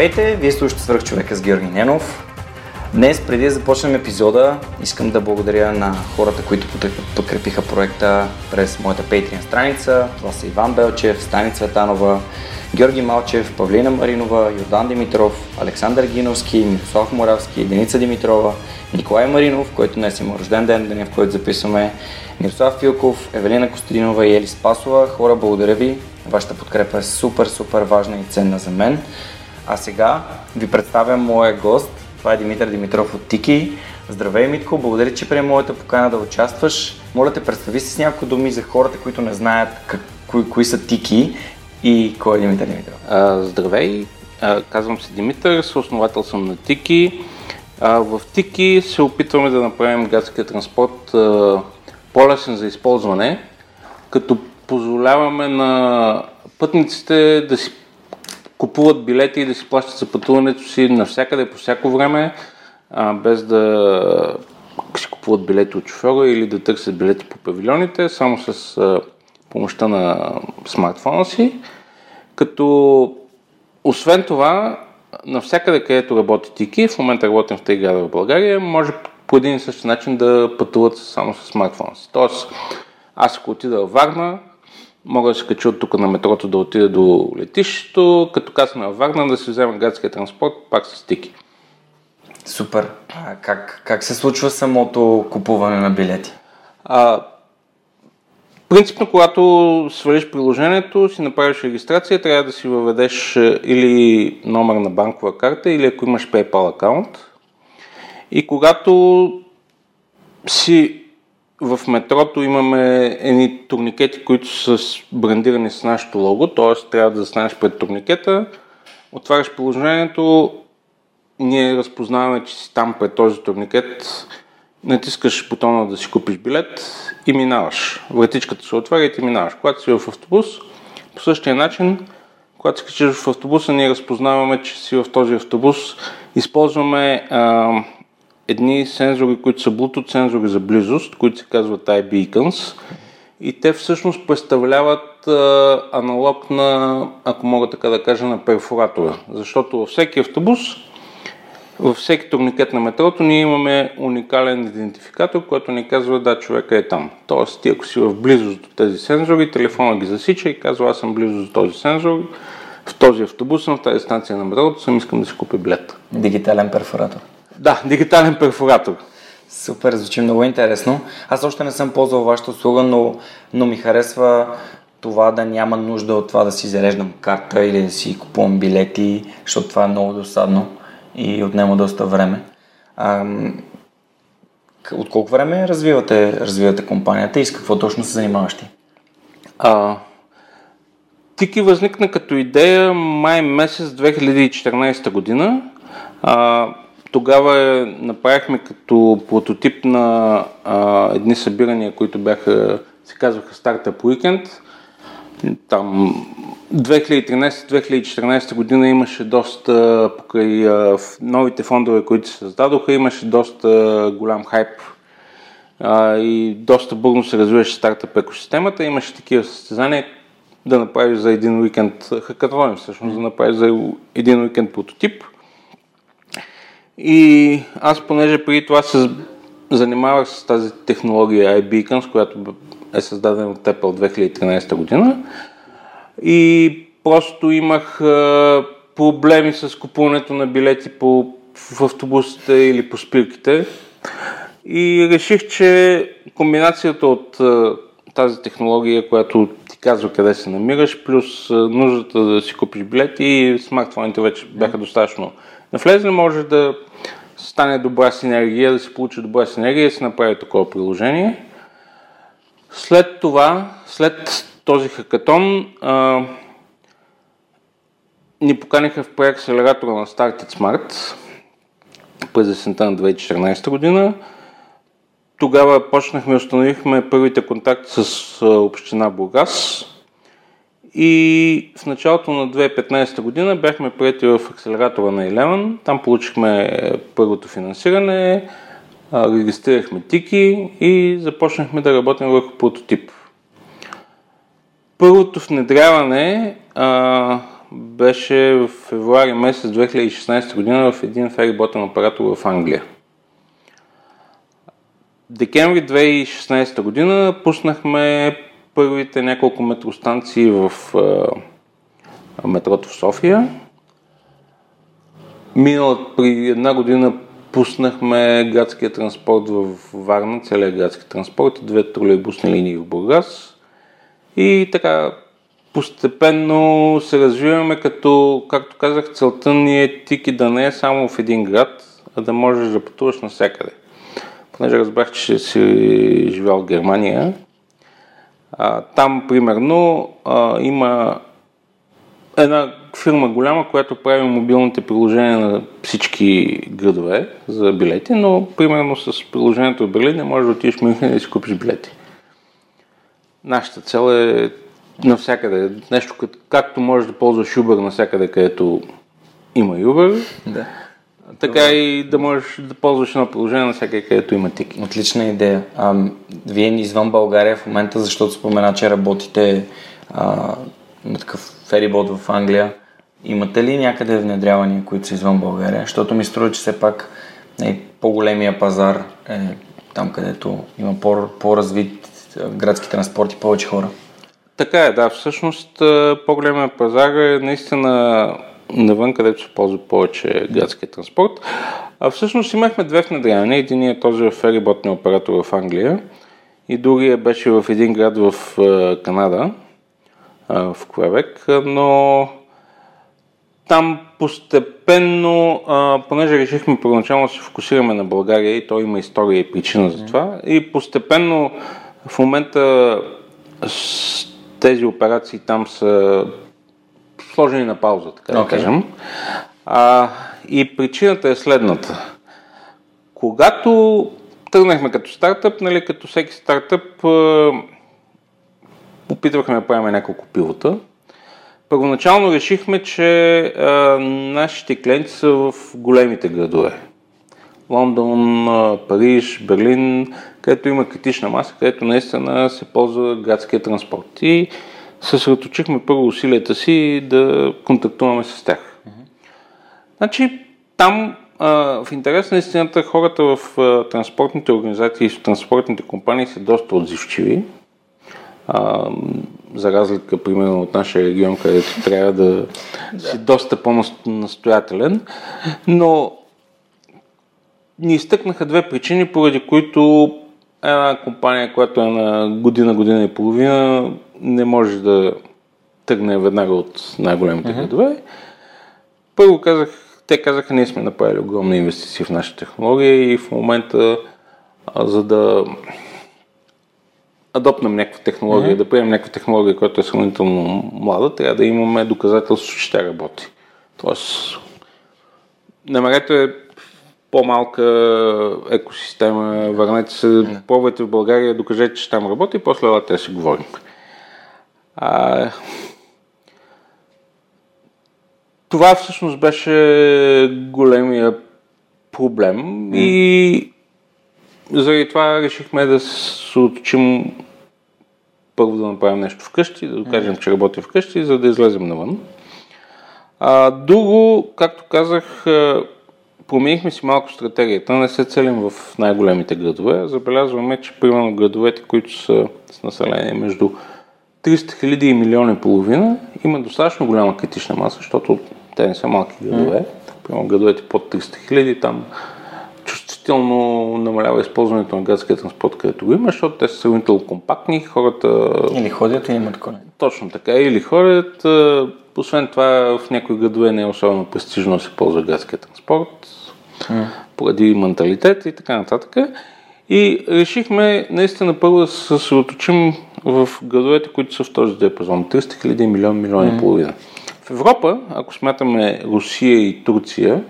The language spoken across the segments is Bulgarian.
Здравейте, вие слушате свърх човека с Георги Ненов. Днес, преди да започнем епизода, искам да благодаря на хората, които подкрепиха проекта през моята Patreon страница. Това са Иван Белчев, Стани Цветанова, Георги Малчев, Павлина Маринова, Йордан Димитров, Александър Гиновски, Мирослав Моравски, Деница Димитрова, Николай Маринов, който днес има рожден ден, деня в който записваме, Мирослав Филков, Евелина Костадинова и Ели Спасова. Хора, благодаря ви. Вашата подкрепа е супер, супер важна и ценна за мен. А сега ви представям моя гост. Това е Димитър Димитров от Тики. Здравей, Митко, благодаря, че приема моята покана да участваш. Моля те, представи си с няколко думи за хората, които не знаят как, кои, кои са Тики и кой е Димитър Димитров. А, здравей, а, казвам се Димитър, съосновател съм на Тики. А, в Тики се опитваме да направим градския транспорт а, по-лесен за използване, като позволяваме на пътниците да си купуват билети и да си плащат за пътуването си навсякъде по всяко време, а, без да си купуват билети от шофьора или да търсят билети по павилионите, само с а, помощта на смартфона си. Като освен това, навсякъде където работи Тики, в момента работим в града в България, може по един и същи начин да пътуват само с смартфона си. Тоест, аз ако отида в Варна, Мога да се кача от тук на метрото да отида до летището, като касна във Варна да си взема градския транспорт, пак с стики. Супер. А как, как се случва самото купуване на билети? А, принципно, когато свалиш приложението, си направиш регистрация, трябва да си въведеш е, или номер на банкова карта, или ако имаш PayPal акаунт. И когато си в метрото имаме едни турникети, които са брандирани с нашото лого, т.е. трябва да застанеш пред турникета, отваряш приложението, ние разпознаваме, че си там пред този турникет, натискаш бутона да си купиш билет и минаваш. Вратичката се отваря и ти минаваш. Когато си в автобус, по същия начин, когато се качиш в автобуса, ние разпознаваме, че си в този автобус. Използваме а, едни сензори, които са Bluetooth сензори за близост, които се казват iBeacons. И те всъщност представляват а, аналог на, ако мога така да кажа, на перфоратора. Защото във всеки автобус, във всеки турникет на метрото, ние имаме уникален идентификатор, който ни казва да, човека е там. Тоест, ти ако си в близост до тези сензори, телефона ги засича и казва аз съм близо до този сензор, в този автобус, в тази станция на метрото съм искам да си купя билет. Дигитален перфоратор. Да, дигитален перфоратор. Супер, звучи много интересно. Аз още не съм ползвал вашата услуга, но, но ми харесва това да няма нужда от това да си зареждам карта или да си купувам билети, защото това е много досадно и отнема доста време. А, от колко време развивате, развивате компанията и с какво точно се занимаваш ти? А, Тики възникна като идея май месец 2014 година. А, тогава направихме като прототип на а, едни събирания, които бяха, се казваха Startup Weekend. Там 2013-2014 година имаше доста, покрай а, новите фондове, които се създадоха, имаше доста голям хайп а, и доста бурно се развиваше стартъп екосистемата. Имаше такива състезания да направиш за един уикенд хакатони, всъщност да направиш за един уикенд прототип – и аз, понеже преди това се занимавах с тази технология iBeacons, която е създадена от Apple 2013 година, и просто имах проблеми с купуването на билети по, в автобусите или по спирките. И реших, че комбинацията от тази технология, която ти казва къде се намираш, плюс нуждата да си купиш билети и смартфоните вече бяха достатъчно навлезли, може да стане добра синергия, да се получи добра синергия и да се направи такова приложение. След това, след този хакатон, а, ни поканиха в преакселератора на Started Smart през есента на 2014 година. Тогава почнахме, установихме първите контакти с община Бургас и в началото на 2015 година бяхме прияти в акселератора на Eleven. Там получихме първото финансиране, регистрирахме тики и започнахме да работим върху прототип. Първото внедряване а, беше в февруари месец 2016 година в един фериботен оператор в Англия. Декември 2016 година пуснахме първите няколко метростанции в а, метрото в София. Минала при една година пуснахме градския транспорт в Варна, целият градски транспорт и две тролейбусни линии в Бургас. И така постепенно се развиваме, като, както казах, целта ни е тики да не е само в един град, а да можеш да пътуваш навсякъде. Понеже разбрах, че си живял в Германия, а, там, примерно, а, има една фирма голяма, която прави мобилните приложения на всички градове за билети, но примерно с приложението в Берлин не можеш да отидеш в Мюнхен и си купиш билети. Нашата цел е навсякъде. Нещо като, както можеш да ползваш Uber навсякъде, където има Uber, Да. Така и да можеш да ползваш едно приложение навсякъде, където има тики. Отлична идея. А, вие извън България в момента, защото спомена, че работите а, на такъв ферибот в Англия. Имате ли някъде внедрявания, които са извън България? Защото ми струва, че все пак не, по-големия пазар е там, където има по- по-развит градски транспорт и повече хора. Така е, да. Всъщност по-големия пазар е наистина навън, където се ползва повече градския транспорт. А всъщност имахме две внедрявания. Единият е този в фериботния оператор в Англия и другия беше в един град в Канада, в Квебек, но там постепенно, понеже решихме първоначално да се фокусираме на България и то има история и причина за това, и постепенно в момента тези операции там са сложени на пауза, така да Okay. кажем. А, и причината е следната. Когато тръгнахме като стартъп, нали, като всеки стартъп, опитвахме да правим няколко пилота. Първоначално решихме, че а, нашите клиенти са в големите градове. Лондон, Париж, Берлин, където има критична маса, където наистина се ползва градския транспорт. И съсредоточихме първо усилията си да контактуваме с тях. Значи, там а, в интерес на истината хората в а, транспортните организации и в транспортните компании са доста отзивчиви. А, за разлика, примерно, от нашия регион, където трябва да си доста по-настоятелен. Но ни изтъкнаха две причини, поради които една компания, която е на година, година и половина, не може да тръгне веднага от най-големите mm-hmm. градове. Първо казах, те казаха, ние сме направили огромни инвестиции в нашата технология и в момента, а, за да адопнем някаква технология, mm-hmm. да приемем някаква технология, която е сравнително млада, трябва да имаме доказателство, че тя работи. Тоест, намерете по-малка екосистема, върнете се, mm-hmm. пробвайте в България, докажете, че там работи и после елате да си говорим. А, това всъщност беше големия проблем mm. и заради това решихме да се отучим първо да направим нещо вкъщи, да докажем, че работи вкъщи, за да излезем навън. А, друго, както казах, променихме си малко стратегията, не се целим в най-големите градове. Забелязваме, че примерно градовете, които са с население между 300 хиляди и милиони и половина, има достатъчно голяма критична маса, защото те не са малки градове. Mm. Примерно градовете под 300 хиляди, там чувствително намалява използването на градския транспорт, където го има, защото те са сравнително компактни, хората... Или ходят или имат коне. Точно така, или ходят. Освен това, в някои градове не е особено престижно да се ползва градския транспорт, mm. поради менталитет и така нататък. И решихме наистина първо да се съсредоточим в градовете, които са в този диапазон. 300 хиляди, милион, милион mm. и половина. В Европа, ако смятаме Русия и Турция,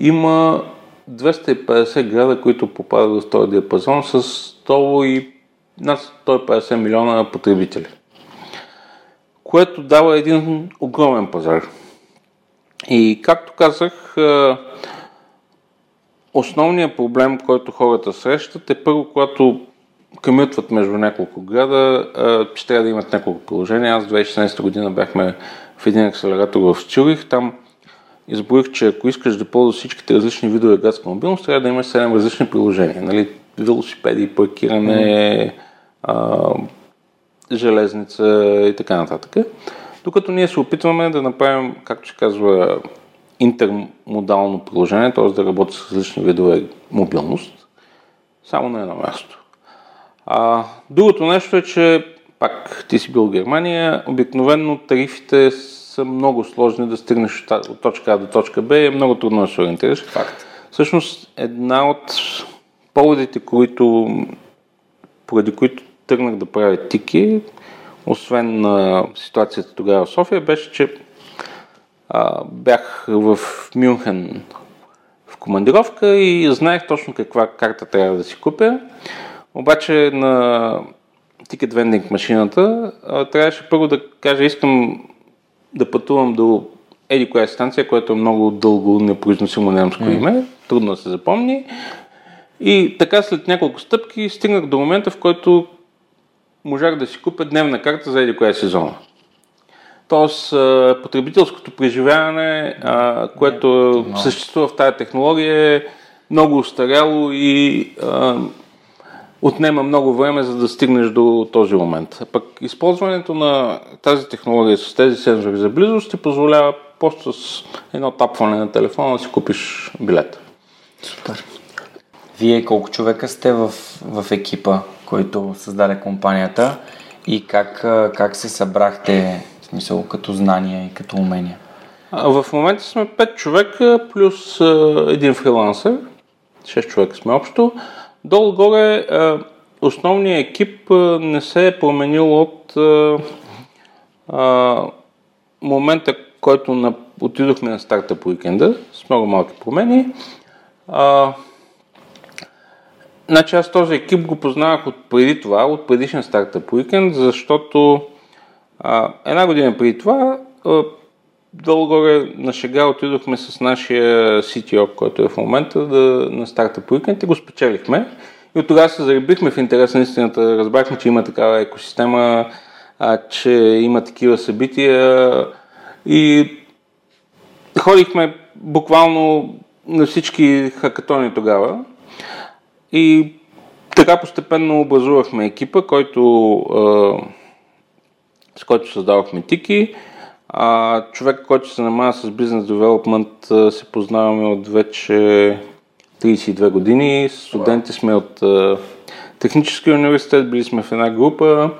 има 250 града, които попадат в този диапазон с 100 и над 150 милиона потребители. Което дава един огромен пазар. И както казах, основният проблем, който хората срещат е първо, когато къмютват между няколко града, че трябва да имат няколко приложения. Аз 2016 година бяхме в един акселератор в Чурих. Там изброих, че ако искаш да ползваш всичките различни видове градска мобилност, трябва да имаш 7 различни приложения. Нали? Велосипеди, паркиране, а, железница и така нататък. Докато ние се опитваме да направим, както се казва, интермодално приложение, т.е. да работи с различни видове мобилност, само на едно място. А, другото нещо е, че пак ти си бил в Германия, обикновено тарифите са много сложни да стигнеш от точка А до точка Б и е много трудно да се ориентираш. Факт. Всъщност една от поводите, които, поради които тръгнах да правя тики, освен на ситуацията тогава в София, беше, че а, бях в Мюнхен в командировка и знаех точно каква карта трябва да си купя. Обаче на тикет вендинг машината а, трябваше първо да кажа, искам да пътувам до еди коя станция, което е много дълго непроизносимо немско mm. име, трудно да се запомни. И така след няколко стъпки стигнах до момента, в който можах да си купя дневна карта за еди коя е сезона. Тоест, потребителското преживяване, което no. съществува в тази технология е много устаряло и отнема много време, за да стигнеш до този момент. А пък използването на тази технология с тези сензори за близост ти позволява просто с едно тапване на телефона да си купиш билет. Супер. Вие колко човека сте в, в екипа, който създаде компанията и как, как се събрахте, смисъл, като знания и като умения? В момента сме 5 човека плюс един фрилансър. 6 човека сме общо. Долу-горе основният екип не се е променил от момента, който на, отидохме на старта по уикенда, с много малки промени. А, значи аз този екип го познавах от преди това, от предишен старта по уикенд, защото а, една година преди това долу-горе на шега отидохме с нашия CTO, който е в момента да, на старта по уикенд и го спечелихме. И от тогава се заребихме в интерес на истината. Разбрахме, че има такава екосистема, а, че има такива събития и ходихме буквално на всички хакатони тогава. И така постепенно образувахме екипа, който, а, с който създавахме тики. А, човек, който се занимава с бизнес девелопмент, се познаваме от вече 32 години. Студенти сме от а, Техническия университет, били сме в една група.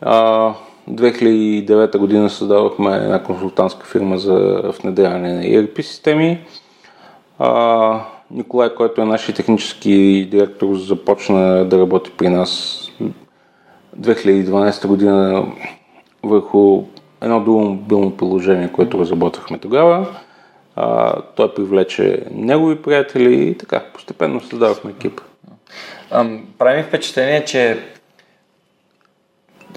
А, 2009 година създавахме една консултантска фирма за внедряване на ERP системи. А, Николай, който е нашия технически директор, започна да работи при нас 2012 година върху едно друго мобилно приложение, което разработвахме тогава. А, той привлече негови приятели и така, постепенно създавахме екипа. Прави ми впечатление, че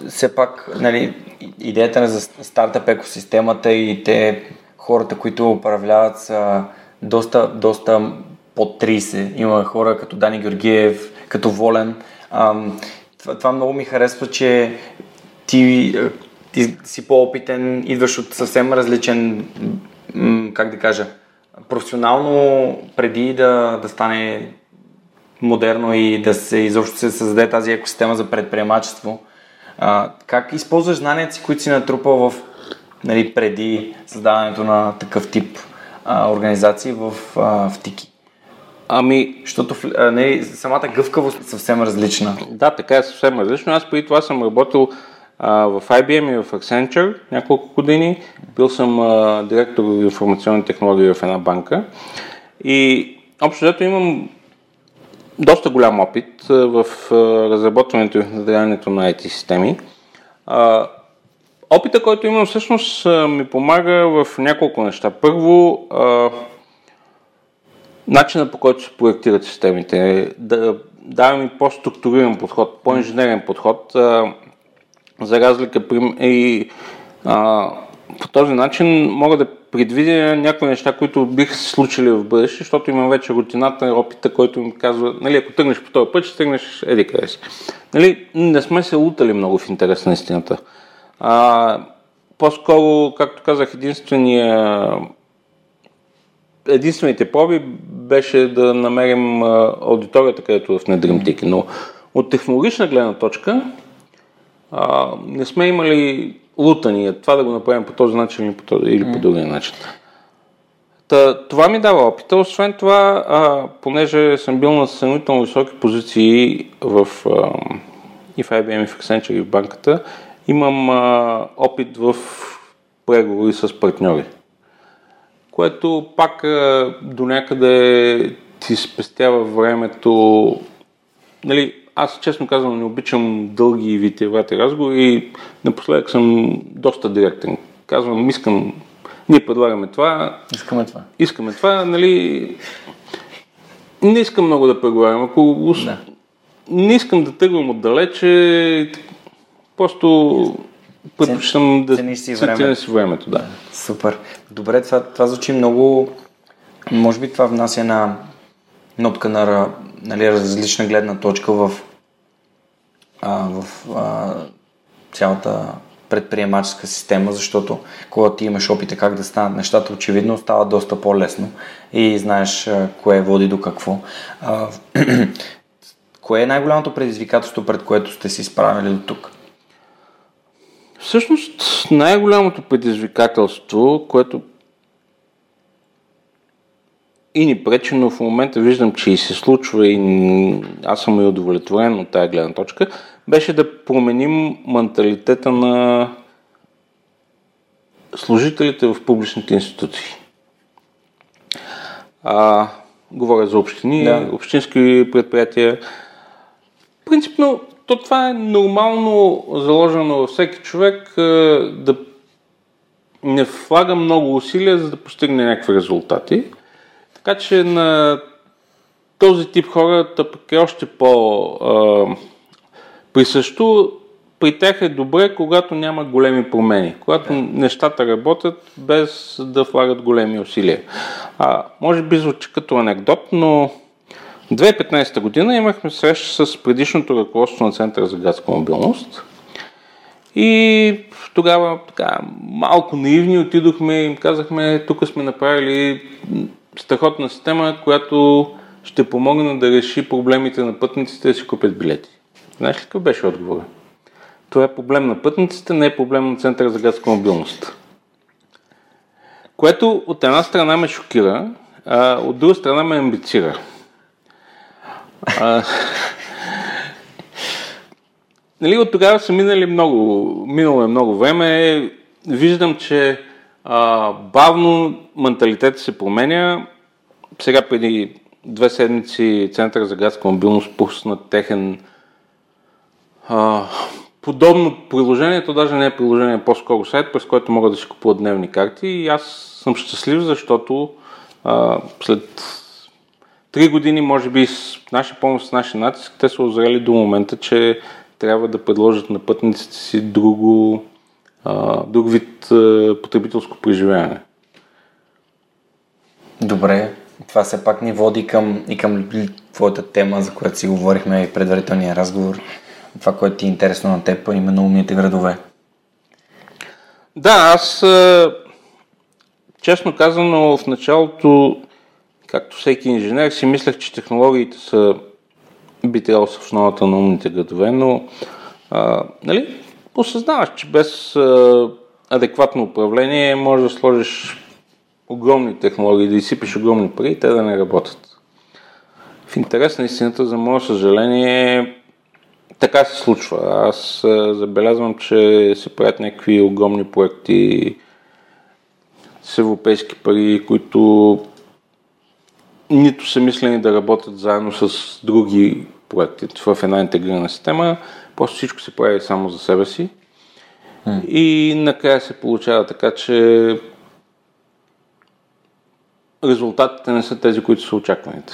все пак нали, идеята на за стартъп екосистемата и те хората, които управляват са доста, доста под 30. Има хора като Дани Георгиев, като Волен. Ам, това, това много ми харесва, че ти ти си по-опитен, идваш от съвсем различен, как да кажа, професионално преди да, да стане модерно и да се изобщо се създаде тази екосистема за предприемачество. А, как използваш знанията си, които си натрупал в, нали, преди създаването на такъв тип а, организации в, а, в Тики? Ами, защото а, не, самата гъвкавост е съвсем различна. Да, така е съвсем различно. Аз преди това съм работил в IBM и в Accenture няколко години. Бил съм а, директор в информационни технологии в една банка. И общо взето имам доста голям опит в разработването и внедряването на IT системи. Опита, който имам всъщност ми помага в няколко неща. Първо, начина по който се проектират системите, да даваме по-структуриран подход, по-инженерен подход, за разлика и а, по този начин мога да предвидя някои неща, които биха се случили в бъдеще, защото имам вече рутината, опита, който ми казва, нали, ако тръгнеш по този път, ще тръгнеш еди къде си. Нали, не сме се лутали много в интерес на истината. А, по-скоро, както казах, единствения единствените проби беше да намерим аудиторията, където да внедрим тики. Но от технологична гледна точка а, не сме имали лутания, това да го направим по този начин или по, този, или по другия начин. Та, това ми дава опита. Освен това, а, понеже съм бил на сравнително високи позиции в, а, и в IBM, и в Accenture, и в банката, имам а, опит в преговори с партньори. Което пак а, до някъде ти спестява времето. Нали, аз честно казвам не обичам дълги и витиевати разговори и напоследък съм доста директен. Казвам, искам, ние предлагаме това. Искаме това. Искаме това, нали... Не искам много да преговарям. Ако да. не искам да тръгвам отдалече, просто предпочитам да цениш си, време. си времето. Да. Супер. Добре, това, това звучи много... Може би това внася на нотка на нали, различна гледна точка в, а, в а, цялата предприемаческа система, защото когато ти имаш опита как да станат нещата, очевидно става доста по-лесно и знаеш а, кое води до какво. А, кое е най-голямото предизвикателство, пред което сте си справили до тук? Всъщност най-голямото предизвикателство, което и ни пречи, но в момента виждам, че и се случва и аз съм и удовлетворен от тази гледна точка, беше да променим менталитета на служителите в публичните институции. А, говоря за общини, да. общински предприятия. Принципно, то това е нормално заложено във всеки човек да не влага много усилия, за да постигне някакви резултати. Така че на този тип хората пък е още по присъщо. При тях е добре, когато няма големи промени, когато да. нещата работят без да влагат големи усилия. А, може би звучи като анекдот, но 2015 година имахме среща с предишното ръководство на Центъра за градска мобилност и тогава така, малко наивни отидохме и им казахме, тук сме направили страхотна система, която ще помогне да реши проблемите на пътниците да си купят билети. Знаеш ли какъв беше отговор? Това е проблем на пътниците, не е проблем на Центъра за градска мобилност. Което от една страна ме шокира, а от друга страна ме амбицира. А, нали, от тогава са минали много, минало е много време. Виждам, че а, бавно менталитет се променя. Сега преди две седмици Център за градска мобилност пусна техен а, подобно приложение, то даже не е приложение, по-скоро сайт, през който могат да си купуват дневни карти и аз съм щастлив, защото а, след три години, може би с наша помощ, с нашия натиск, те са озрели до момента, че трябва да предложат на пътниците си друго друг вид потребителско преживяване. Добре, това все пак ни води към, и към твоята тема, за която си говорихме и предварителния разговор. Това, което ти е интересно на теб, именно умните градове. Да, аз честно казано в началото, както всеки инженер, си мислех, че технологиите са би трябвало в основата на умните градове, но а, нали, осъзнаваш, че без а, адекватно управление може да сложиш огромни технологии, да изсипиш огромни пари и те да не работят. В интерес на истината, за мое съжаление, така се случва. Аз а, забелязвам, че се правят някакви огромни проекти с европейски пари, които нито са мислени да работят заедно с други проекти в една интегрирана система, Просто всичко се прави само за себе си. И накрая се получава така, че резултатите не са тези, които са очакваните.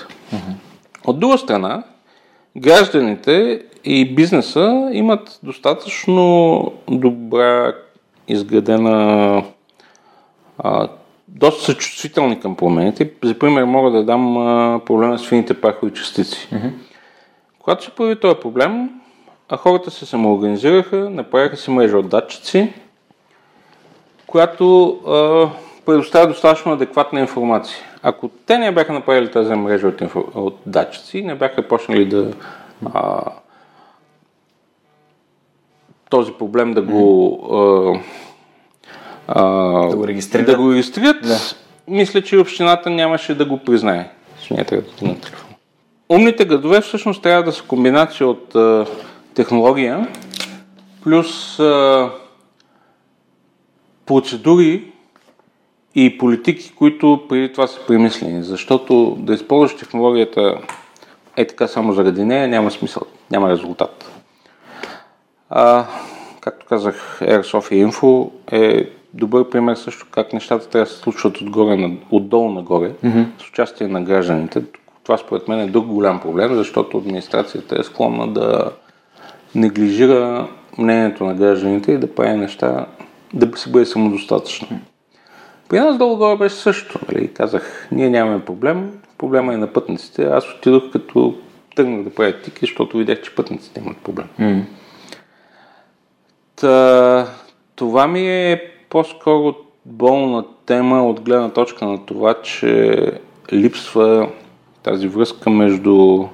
От друга страна, гражданите и бизнеса имат достатъчно добра изградена а, доста са чувствителни към промените. За пример мога да дам а, проблема с фините прахови частици. Mm-hmm. Когато се появи този проблем, а хората се самоорганизираха, направиха си мрежа от датчици, която а, предоставя достатъчно адекватна информация. Ако те не бяха направили тази мрежа от, инфо, от датчици, не бяха почнали да а, този проблем да го а, а, да го регистрират, да го регистрират да. мисля, че общината нямаше да го признае. Смятате на телефон. Умните градове всъщност трябва да са комбинация от а, технология плюс а, процедури и политики, които преди това са премислени. Защото да използваш технологията е така само заради нея, няма смисъл, няма резултат. А, както казах, Air Sofia Info е добър пример също как нещата трябва да се случват отгоре, отдолу нагоре, mm-hmm. с участие на гражданите. Това според мен е друг голям проблем, защото администрацията е склонна да неглижира мнението на гражданите и да прави неща, да си бъде самодостатъчно. При нас долу-горе беше също. Нали? Казах, ние нямаме проблем, проблема е на пътниците. Аз отидох като тръгнах да правя тики, защото видях, че пътниците имат проблем. Mm. Та, това ми е по-скоро болна тема от гледна точка на това, че липсва тази връзка между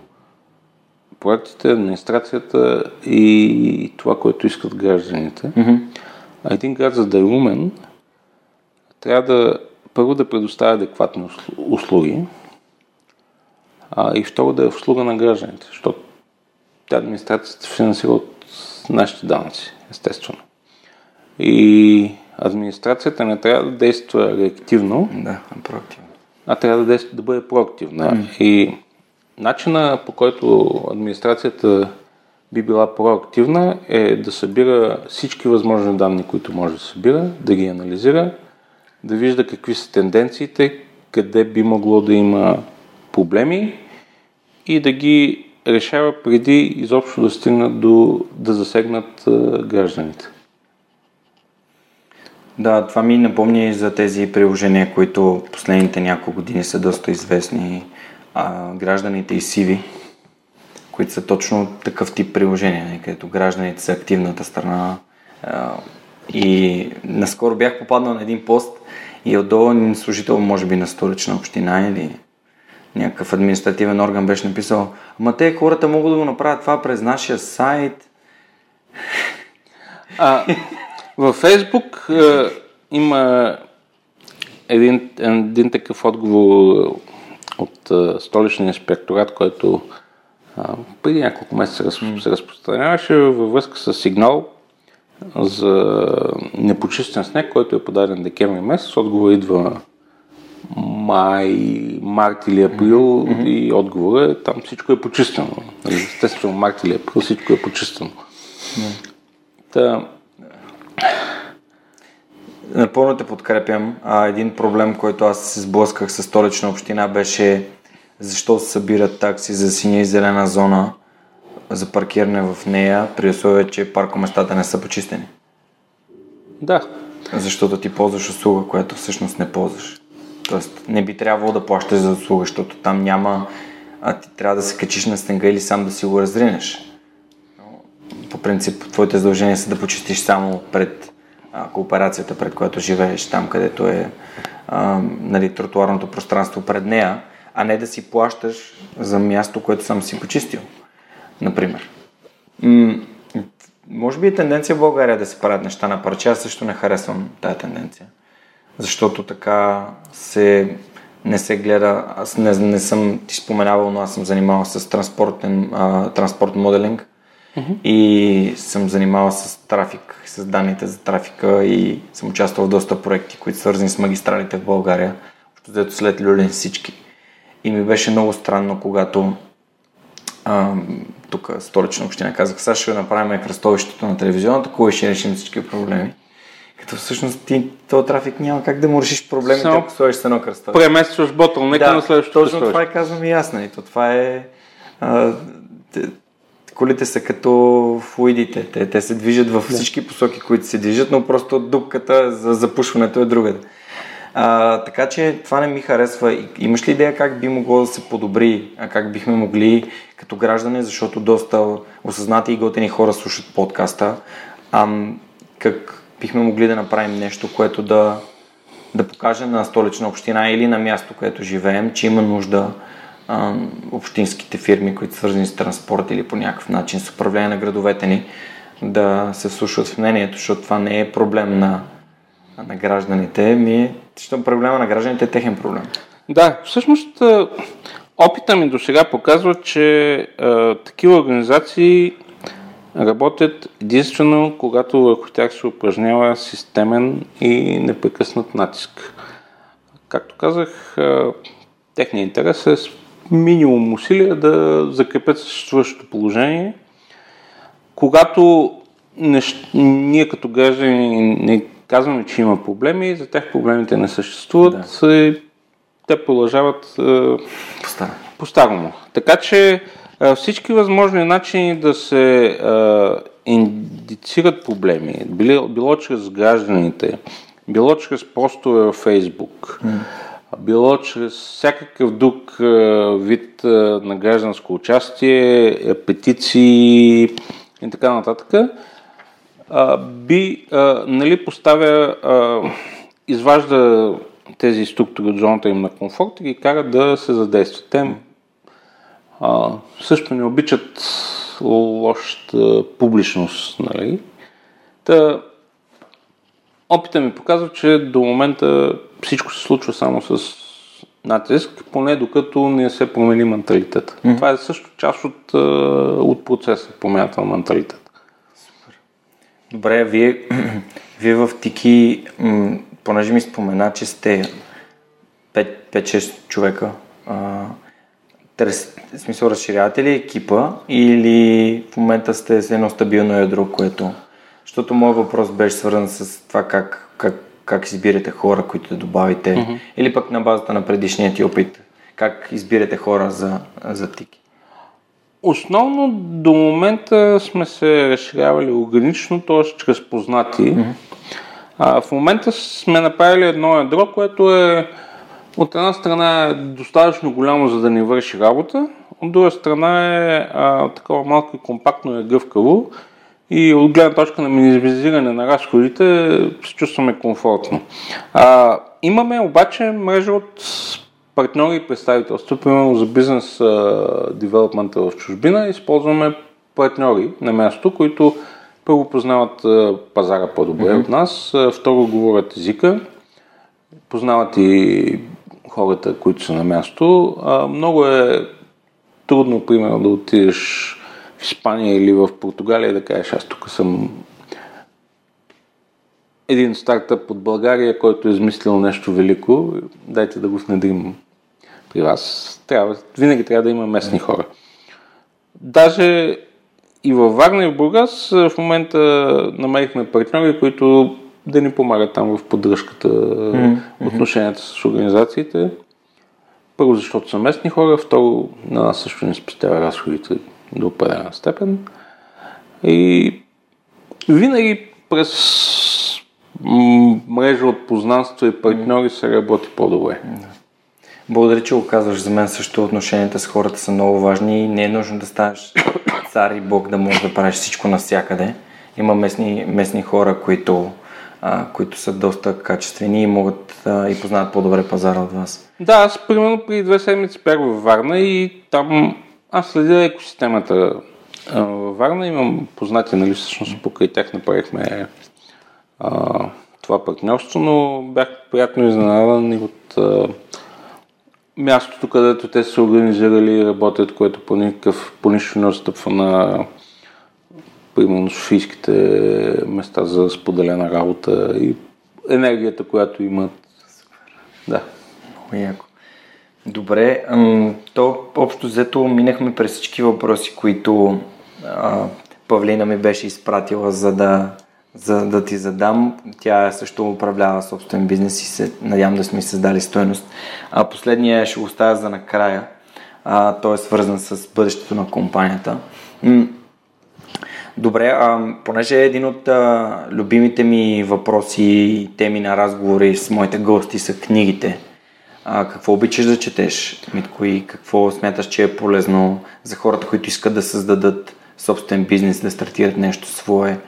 проектите, администрацията и това, което искат гражданите. Mm-hmm. А един град, за да е умен, трябва да първо да предоставя адекватни услуги, а и второ да е услуга на гражданите, защото тя администрацията финансира от нашите данъци, естествено. И администрацията не трябва да действа реактивно, да, проактивно. а трябва да, действа, да бъде проактивна. Mm. И начина по който администрацията би била проактивна е да събира всички възможни данни, които може да събира, да ги анализира, да вижда какви са тенденциите, къде би могло да има проблеми и да ги решава преди изобщо да стигнат до да засегнат гражданите. Да, това ми напомня и за тези приложения, които последните няколко години са доста известни. А, гражданите и сиви, които са точно такъв тип приложения, където гражданите са активната страна. А, и наскоро бях попаднал на един пост и отдолу служител, може би на столична община или някакъв административен орган беше написал, ама те хората могат да го направят това през нашия сайт. А, във Фейсбук е, има един, един такъв отговор от столичния инспекторат, който преди няколко месеца се разпространяваше във връзка с сигнал за непочистен снег, който е подаден декември месец. Отговор идва май, март или април mm-hmm. и отговор е там всичко е почистено. Естествено, март или април всичко е почистено. Та, Напълно те подкрепям. А, един проблем, който аз се сблъсках с столична община беше защо се събират такси за синя и зелена зона за паркиране в нея, при условие, че паркоместата не са почистени. Да. Защото ти ползваш услуга, която всъщност не ползваш. Тоест, не би трябвало да плащаш за услуга, защото там няма, а ти трябва да се качиш на стенга или сам да си го разринеш. По принцип, твоите задължения са да почистиш само пред а, кооперацията, пред която живееш, там където е а, нали, тротуарното пространство пред нея, а не да си плащаш за място, което съм си почистил, например. М- може би е тенденция в България да се правят неща на парче, аз също не харесвам тази тенденция. Защото така се, не се гледа, аз не, не съм ти споменавал, но аз съм занимавал с транспортен, а, транспорт моделинг mm-hmm. и съм занимавал с трафик, с данните за трафика и съм участвал в доста проекти, които са свързани с магистралите в България, защото след Люлин всички. И ми беше много странно, когато а, тук столична община казах, сега ще направим кръстовището на телевизионната, кой ще решим всички проблеми. Като всъщност ти този трафик няма как да му решиш проблемите, Само ако сложиш с едно кръстове. Преместваш ботълнека да, на следващото точно кръстовище. това е казвам и ясно. И то това е... А, колите са като флуидите. Те, те се движат във всички посоки, които се движат, но просто дупката за запушването е другаде. А, така че това не ми харесва. Имаш ли идея как би могло да се подобри, а как бихме могли като граждане, защото доста осъзнати и готени хора слушат подкаста, ам, как бихме могли да направим нещо, което да, да покаже на столична община или на място, където живеем, че има нужда общинските фирми, които свързани с транспорт или по някакъв начин с управление на градовете ни, да се вслушват в мнението, защото това не е проблем на, на гражданите, ми защото проблема на гражданите е техен проблем. Да, всъщност опита ми до сега показва, че а, такива организации работят единствено когато върху тях се упражнява системен и непрекъснат натиск. Както казах, техният интерес е минимум усилия да закрепят съществуващото положение. Когато нещ... ние като граждани не казваме, че има проблеми, за тях проблемите не съществуват и те продължават е, по-старому. Така че е, всички възможни начини да се е, индицират проблеми, било, било чрез гражданите, било чрез постове във Фейсбук, било чрез всякакъв друг е, вид е, на гражданско участие, е, петиции и така нататък, би нали, поставя, изважда тези структури от зоната им на комфорт и ги кара да се задействат. Те а, също не обичат лошата публичност. Нали? Та, опита ми показва, че до момента всичко се случва само с натиск, поне докато не се промени менталитета. Mm-hmm. Това е също част от, от процеса, промяната на менталитета. Добре, вие, вие в Тики, м, понеже ми спомена, че сте 5-6 човека, а, търс, в смисъл разширявате ли екипа или в момента сте с едно стабилно ядро, което... Защото моят въпрос беше свързан с това как, как, как избирате хора, които да добавите, mm-hmm. или пък на базата на предишния ти опит, как избирате хора за, за Тики. Основно до момента сме се разширявали органично, т.е. чрез познати. Mm-hmm. А, в момента сме направили едно ядро, което е от една страна е достатъчно голямо, за да ни върши работа, от друга страна е а, такова малко и компактно и гъвкаво и от гледна точка на минимизиране на разходите се чувстваме комфортно. А, имаме обаче мрежа от партньори и представителства, примерно за бизнес девелопмента в чужбина, използваме партньори на място, които първо познават пазара по-добре mm-hmm. от нас, второ говорят езика, познават и хората, които са на място. А, много е трудно, примерно, да отидеш Испания или в Португалия да кажеш, аз тук съм един стартъп от България, който е измислил нещо велико, дайте да го внедрим при вас. Трябва, винаги трябва да има местни хора. Даже и във Варна и в Бургас в момента намерихме партньори, които да ни помагат там в поддръжката, mm-hmm. отношенията с организациите. Първо, защото са местни хора, второ, на нас също не спестява разходите до определена степен. И винаги през мрежа от познанства и партньори се работи по-добре. Благодаря, че го казваш. За мен също отношенията с хората са много важни и не е нужно да ставаш цар и бог да можеш да правиш всичко навсякъде. Има местни, местни хора, които, а, които са доста качествени и могат а, и познават по-добре пазара от вас. Да, аз примерно преди две седмици бях във Варна и там аз следя екосистемата във Варна. Имам познати, нали, всъщност покрай тях направихме а, това партньорство, но бях приятно изненадан и от а, мястото, където те са организирали и работят, което по никакъв, по нищо не отстъпва на примерно софийските места за споделена работа и енергията, която имат. Да. Много яко. Добре, то общо взето минахме през всички въпроси, които а, Павлина ми беше изпратила, за да, за да ти задам. Тя също управлява собствен бизнес и се надявам да сме създали стоеност. А последния ще го оставя за накрая. А, той е свързан с бъдещето на компанията. Добре, а, понеже един от а, любимите ми въпроси и теми на разговори с моите гости са книгите. А, какво обичаш да четеш, Митко, и какво смяташ, че е полезно за хората, които искат да създадат собствен бизнес, да стартират нещо свое,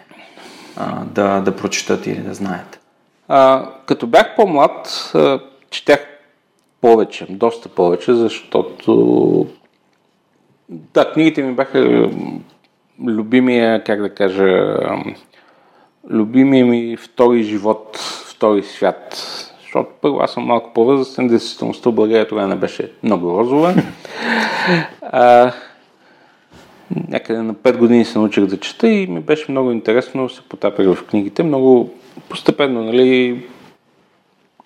а, да, да прочитат или да знаят? А, като бях по-млад, четях повече, доста повече, защото да, книгите ми бяха любимия, как да кажа, любимия ми втори живот, втори свят. Защото първо аз съм малко по-възрастен, действителността в България тогава не беше много розова. А, някъде на 5 години се научих да чета и ми беше много интересно, се потапях в книгите. Много постепенно, нали,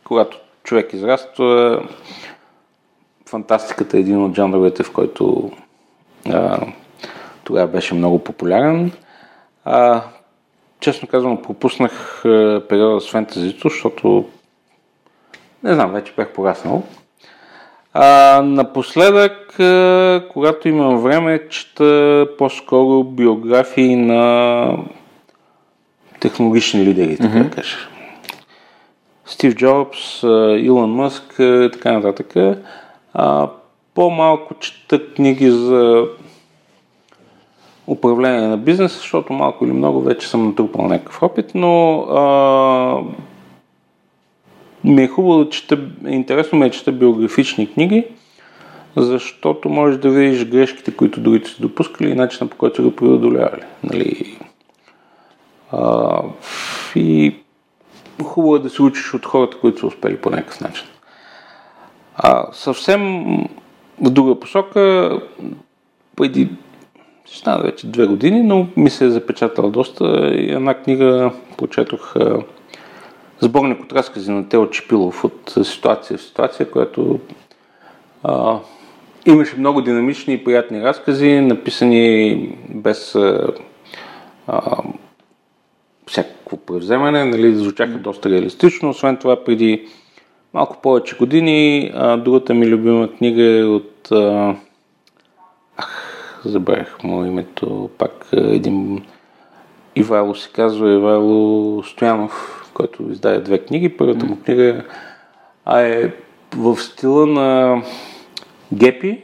когато човек израства, фантастиката е един от жанровете, в който а, тогава беше много популярен. А, честно казвам, пропуснах периода с фентезито, защото не знам, вече бях пораснал. А, напоследък, а, когато имам време, чета по-скоро биографии на технологични лидери, така mm-hmm. да кажа. Стив Джобс, Илон Мъск и така нататък. А, по-малко чета книги за управление на бизнес, защото малко или много вече съм натрупал някакъв опит, но а, ми е хубаво да чета, интересно ми е чета биографични книги, защото можеш да видиш грешките, които другите са допускали и начина по който са го преодолявали. Нали? А, и хубаво е да се учиш от хората, които са успели по някакъв начин. А, съвсем в друга посока, преди стана вече две години, но ми се е запечатала доста. И една книга прочетох сборник от разкази на Тео Чепилов от ситуация в ситуация, която а, имаше много динамични и приятни разкази, написани без а, а, всякакво превземане, нали, звучаха доста реалистично. Освен това, преди малко повече години, а, другата ми любима книга е от а, забравях му името, пак един Ивайло се казва, Ивайло Стоянов, който издаде две книги. Първата му книга а е в стила на Гепи,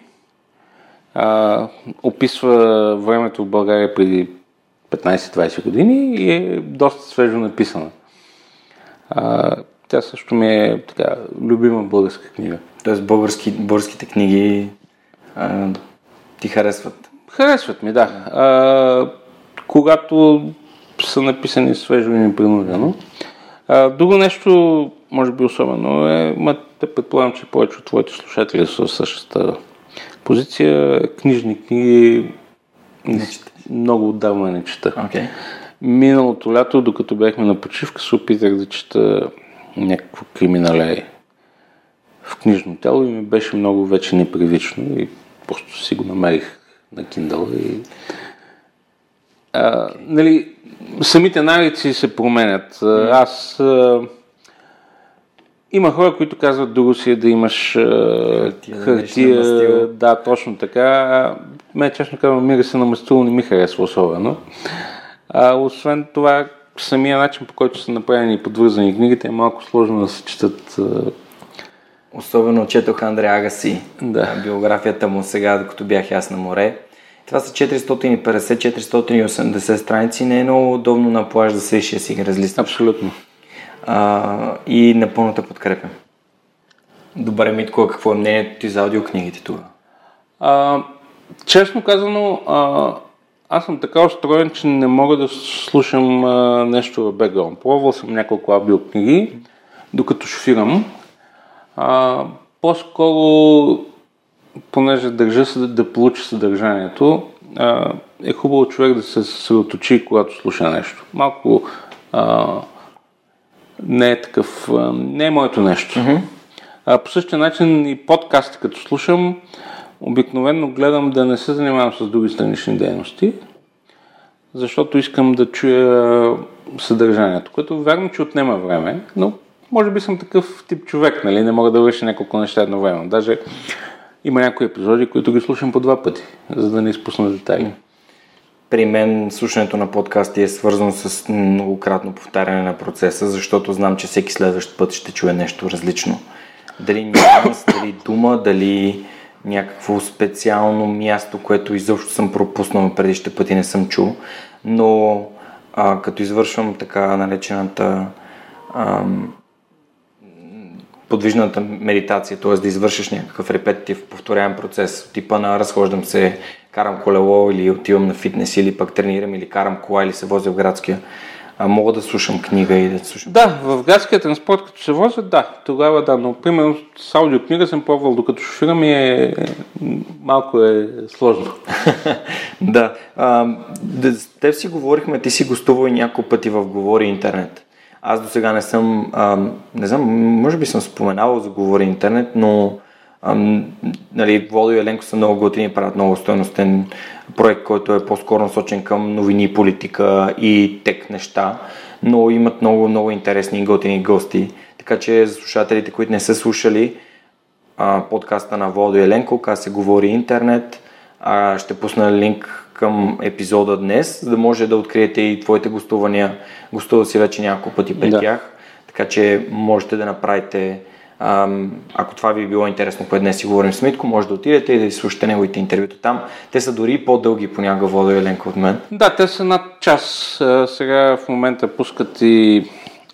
а, описва времето в България преди 15-20 години и е доста свежо написана. А, тя също ми е така любима българска книга. Тоест български, българските книги а, ти харесват? Харесват ми, да. А, когато са написани свежо и непринудено. А, друго нещо, може би особено е, ма те предполагам, че повече от твоите слушатели са в същата позиция. Книжни книги не много отдавна не чета. Okay. Миналото лято, докато бяхме на почивка, се опитах да чета някакво криминале в книжно тело и ми беше много вече непривично и просто си го намерих на Kindle. И, а, нали, самите навици се променят. Аз а, има хора, които казват друго си е да имаш хартия, хартия да, точно така. Ме, честно казвам, мига се на мастило не ми харесва особено. А, освен това, самия начин, по който са направени и подвързани книгите, е малко сложно да се четат Особено четох Андре Агаси, да. биографията му сега, докато бях аз на море. Това са 450-480 страници. Не е много удобно на плаж да седиш и си ги разлистваш. Абсолютно. А, и напълно те подкрепям. Добре, Митко, какво е мнението ти за аудиокнигите тогава? А, честно казано, а, аз съм така устроен, че не мога да слушам а, нещо в бекграунд. Пробвал съм няколко аудиокниги, докато шофирам. А, по-скоро, понеже държа се да, получи съдържанието, е хубаво човек да се съсредоточи, когато слуша нещо. Малко а, не е такъв, а, не е моето нещо. Mm-hmm. А, по същия начин и подкасти, като слушам, обикновено гледам да не се занимавам с други странични дейности, защото искам да чуя съдържанието, което вярно, че отнема време, но може би съм такъв тип човек, нали? Не мога да върша няколко неща едновременно. Даже има някои епизоди, които ги слушам по два пъти, за да не изпусна детайли. При мен слушането на подкасти е свързано с многократно повтаряне на процеса, защото знам, че всеки следващ път ще чуе нещо различно. Дали нюанс, дали дума, дали някакво специално място, което изобщо съм пропуснал предишните пъти не съм чул. Но а, като извършвам така наречената ам, подвижната медитация, т.е. да извършиш някакъв репетитив повторяем процес, типа на разхождам се, карам колело или отивам на фитнес или пък тренирам или карам кола или се возя в градския, а, мога да слушам книга и да слушам. Да, в градския транспорт, като се возят, да, тогава да, но примерно с аудиокнига съм пробвал, докато шофирам и е, малко е сложно. да, а, да, с теб си говорихме, ти си гостувал и няколко пъти в Говори Интернет. Аз до сега не съм, а, не знам, може би съм споменавал за Говори Интернет, но а, нали, Водо и Еленко са много готини, правят много стоеностен проект, който е по-скоро насочен към новини, политика и тек неща, но имат много, много интересни и готини гости. Така че за слушателите, които не са слушали а, подкаста на Водо и Еленко, как се говори интернет, а, ще пусна линк към епизода днес, за да може да откриете и твоите гостувания. Гостувал си вече няколко пъти пред да. тях, така че можете да направите ако това ви е било интересно, което днес си говорим с Митко, може да отидете и да слушате неговите интервюта там. Те са дори по-дълги понякога, Водо Еленко от мен. Да, те са над час. Сега в момента пускат и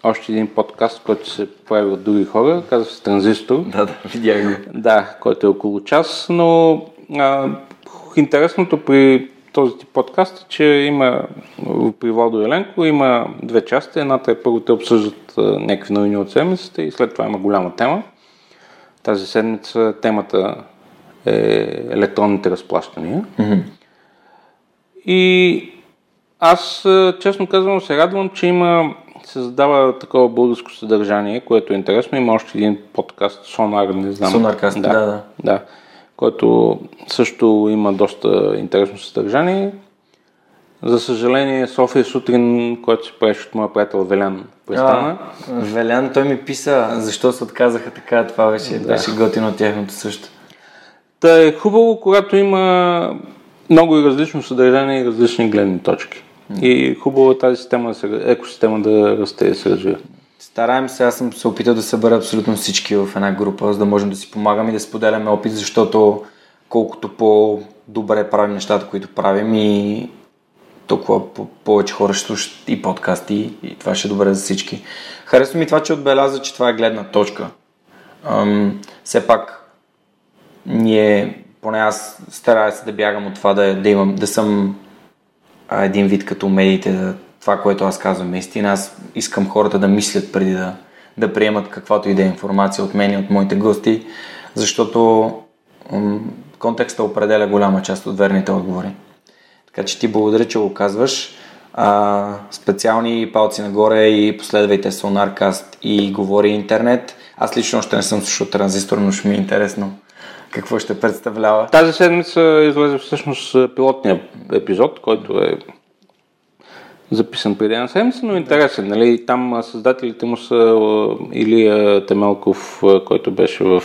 още един подкаст, който се прави от други хора, казва се Транзистор. Да, да, видях го. Да, който е около час, но а, интересното при този тип подкаст е, че има при Владо Еленко има две части. Едната е първо те обсъждат някакви новини от седмицата и след това има голяма тема. Тази седмица темата е електронните разплащания. Mm-hmm. И аз, честно казвам, се радвам, че има се задава такова българско съдържание, което е интересно. Има още един подкаст, Сонар, не знам. Сонаркаст, да, да. да който също има доста интересно съдържание. За съжаление, София сутрин, който се правиш от моя приятел Велян, престана. Велян, той ми писа, защо се отказаха така, това беше, да. беше готино тяхното също. Та е хубаво, когато има много и различно съдържание и различни гледни точки. И хубаво е тази система, екосистема да расте и се развива. Стараем се, аз съм се опитал да събера абсолютно всички в една група, за да можем да си помагаме и да споделяме опит, защото колкото по-добре правим нещата, които правим и толкова повече хора ще и подкасти и това ще е добре за всички. Харесва ми това, че отбеляза, че това е гледна точка. Ам, все пак ние, поне аз старая се да бягам от това да, да имам, да съм а, един вид като медиите, да това, което аз казвам е истина. Аз искам хората да мислят преди да, да приемат каквато и да е информация от мен и от моите гости, защото м- контекста определя голяма част от верните отговори. Така че ти благодаря, че го казваш. А, специални палци нагоре и последвайте Sonarcast и Говори интернет. Аз лично още не съм слушал транзистор, но ще ми е интересно какво ще представлява. Тази седмица излезе всъщност пилотния епизод, който е записан преди една седмица, но интересен. Нали? Там създателите му са Илия Темелков, който беше в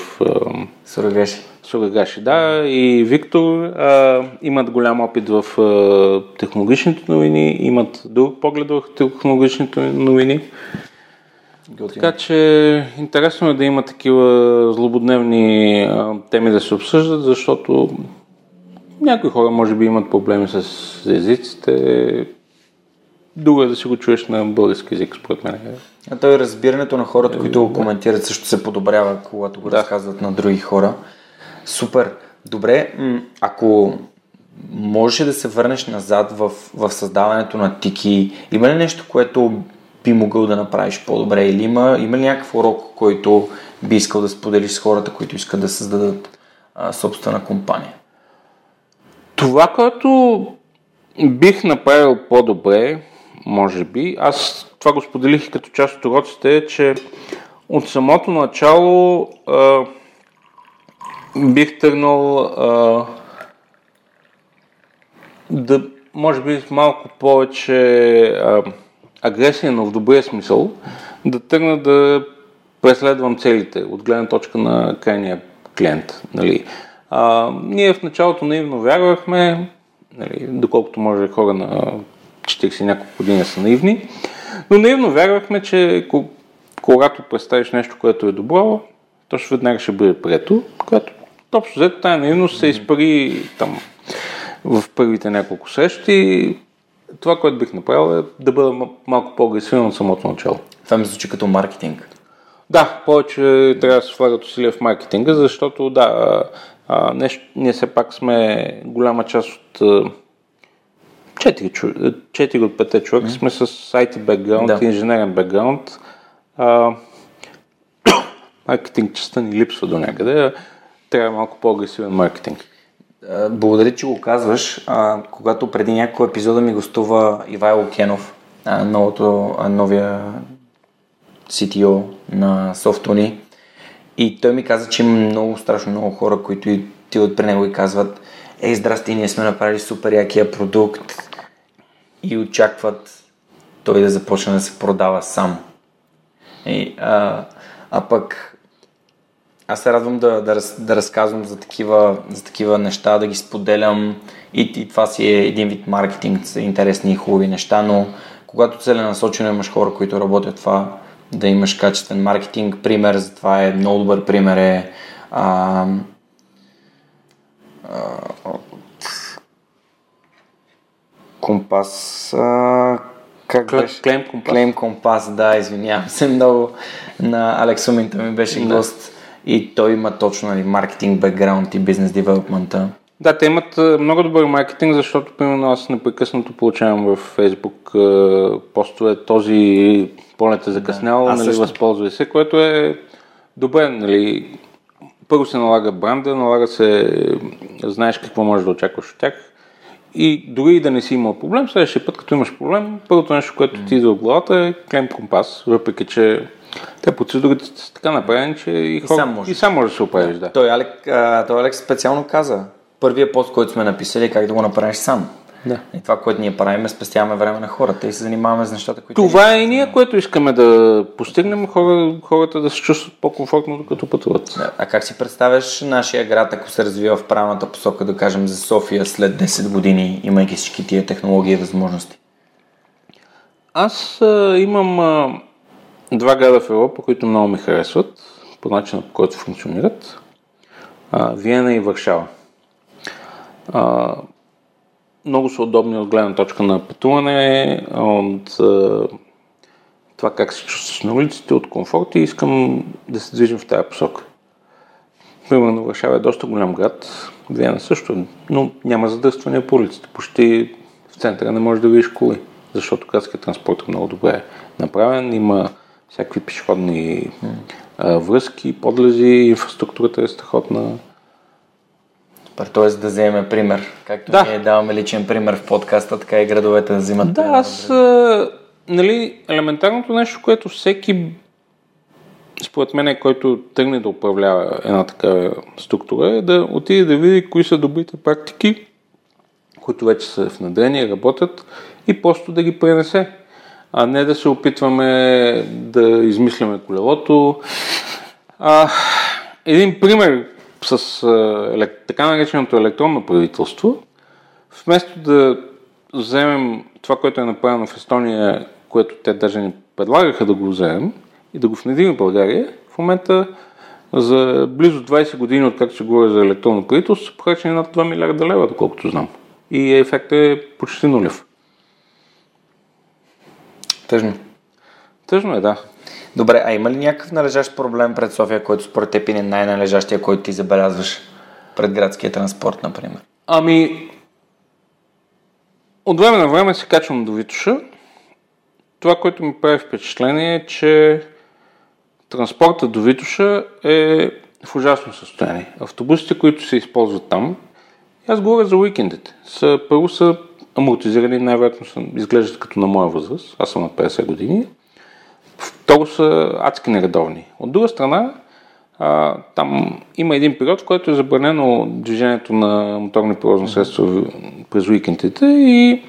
Сурагаши. Сурагаши, да, и Виктор а, имат голям опит в а, технологичните новини, имат друг поглед в технологичните новини. Готин. Така че интересно е да има такива злободневни а, теми да се обсъждат, защото някои хора може би имат проблеми с езиците, Друго е да си го чуеш на български язик, според мен. А той разбирането на хората, които го коментират, също се подобрява, когато го да. разказват на други хора. Супер. Добре, ако можеш да се върнеш назад в, в създаването на тики, има ли нещо, което би могъл да направиш по-добре или има, има ли някакъв урок, който би искал да споделиш с хората, които искат да създадат а, собствена компания? Това, което бих направил по-добре, може би. Аз това го споделих като част от уроците, че от самото начало а, бих тръгнал да може би малко повече а, агресия, но в добрия смисъл, да тръгна да преследвам целите от гледна точка на крайния клиент. Нали. А, ние в началото наивно вярвахме, нали, доколкото може хора на 40 няколко години са наивни, но наивно вярвахме, че когато представиш нещо, което е добро, то ще веднага ще бъде прието, което общо взето тази наивност се изпари там в първите няколко срещи. Това, което бих направил е да бъда малко по-агресивен от самото начало. Това ми звучи като маркетинг. Да, повече трябва да се влагат усилия в маркетинга, защото да, а, нещо, ние все пак сме голяма част от 4, 4 от 5 човека mm. сме с IT бекграунд, да. инженерен бекграунд. маркетинг частта ни липсва до някъде. Трябва малко по-агресивен маркетинг. Благодаря, че го казваш. А, когато преди няколко епизода ми гостува Ивайло Кенов, а, новото, а, новия CTO на Softony, и той ми каза, че има много страшно много хора, които ти от при него и казват Ей, здрасти, ние сме направили супер якия продукт и очакват той да започне да се продава сам. И, а, а пък аз се радвам да, да, да разказвам за такива, за такива неща, да ги споделям и, и това си е един вид маркетинг, са интересни и хубави неща, но когато целенасочено имаш хора, които работят това, да имаш качествен маркетинг, пример за това е, много добър пример е а, а, компас а, как беше? Клейм компас. Клейм компас, да, извинявам се много. На Алекс Уминта ми беше да. гост и той има точно нали, маркетинг, бекграунд и бизнес девелопмента. Да, те имат много добър маркетинг, защото примерно аз непрекъснато получавам в Facebook постове този полет е закъснял, да, нали, възползвай се, което е добре, нали, първо се налага бранда, налага се, знаеш какво можеш да очакваш от тях и дори и да не си имал проблем, следващия път, като имаш проблем, първото нещо, което ти идва в главата е клем компас, въпреки че те процедурите са така направени, че и, хор... и, сам, може. и сам може да се оправиш. Да. Той, Алек, а, той Алекс специално каза, първия пост, който сме написали, е как да го направиш сам. Да. И това, което ние правим, е спестяваме време на хората и се занимаваме с нещата, които. Това е и ние, което искаме да постигнем, хора, хората да се чувстват по-комфортно, докато пътуват. Да. А как си представяш нашия град, ако се развива в правилната посока, да кажем за София след 10 години, имайки всички тия технологии и възможности? Аз а, имам а, два града в Европа, които много ми харесват, по начина по който функционират. А, Виена и Варшава. А, много са удобни от гледна точка на пътуване, от това как се чувстваш на улиците, от комфорт и искам да се движим в тази посока. Примерно Варшава е доста голям град, Виена също, но няма задръстване по улиците. Почти в центъра не можеш да видиш коли, защото градският транспорт е много добре направен, има всякакви пешеходни връзки, подлези, инфраструктурата е страхотна. Т.е. да вземем пример. Както да. ние даваме личен пример в подкаста, така и градовете да взимат Да, аз, а, нали, елементарното нещо, което всеки според мен, който тръгне да управлява една такава структура, е да отиде да види кои са добрите практики, които вече са внедрени, работят и просто да ги пренесе. А не да се опитваме да измисляме колелото. А, един пример, с а, така нареченото електронно правителство, вместо да вземем това, което е направено в Естония, което те даже ни предлагаха да го вземем и да го внедрим в България, в момента за близо 20 години, откакто се говори за електронно правителство, са похарчени над 2 милиарда лева, доколкото знам. И ефектът е почти нулев. Тъжно. Тъжно е, да. Добре, а има ли някакъв належащ проблем пред София, който според теб е най-належащия, който ти забелязваш пред градския транспорт, например? Ами, от време на време се качвам до Витуша. Това, което ми прави впечатление е, че транспорта до Витуша е в ужасно състояние. Автобусите, които се използват там, аз говоря за уикендите, са, първо са амортизирани, най-вероятно изглеждат като на моя възраст, аз съм на 50 години, Второ са адски нередовни. От друга страна, а, там има един период, в който е забранено движението на моторни превозни средства през уикендите и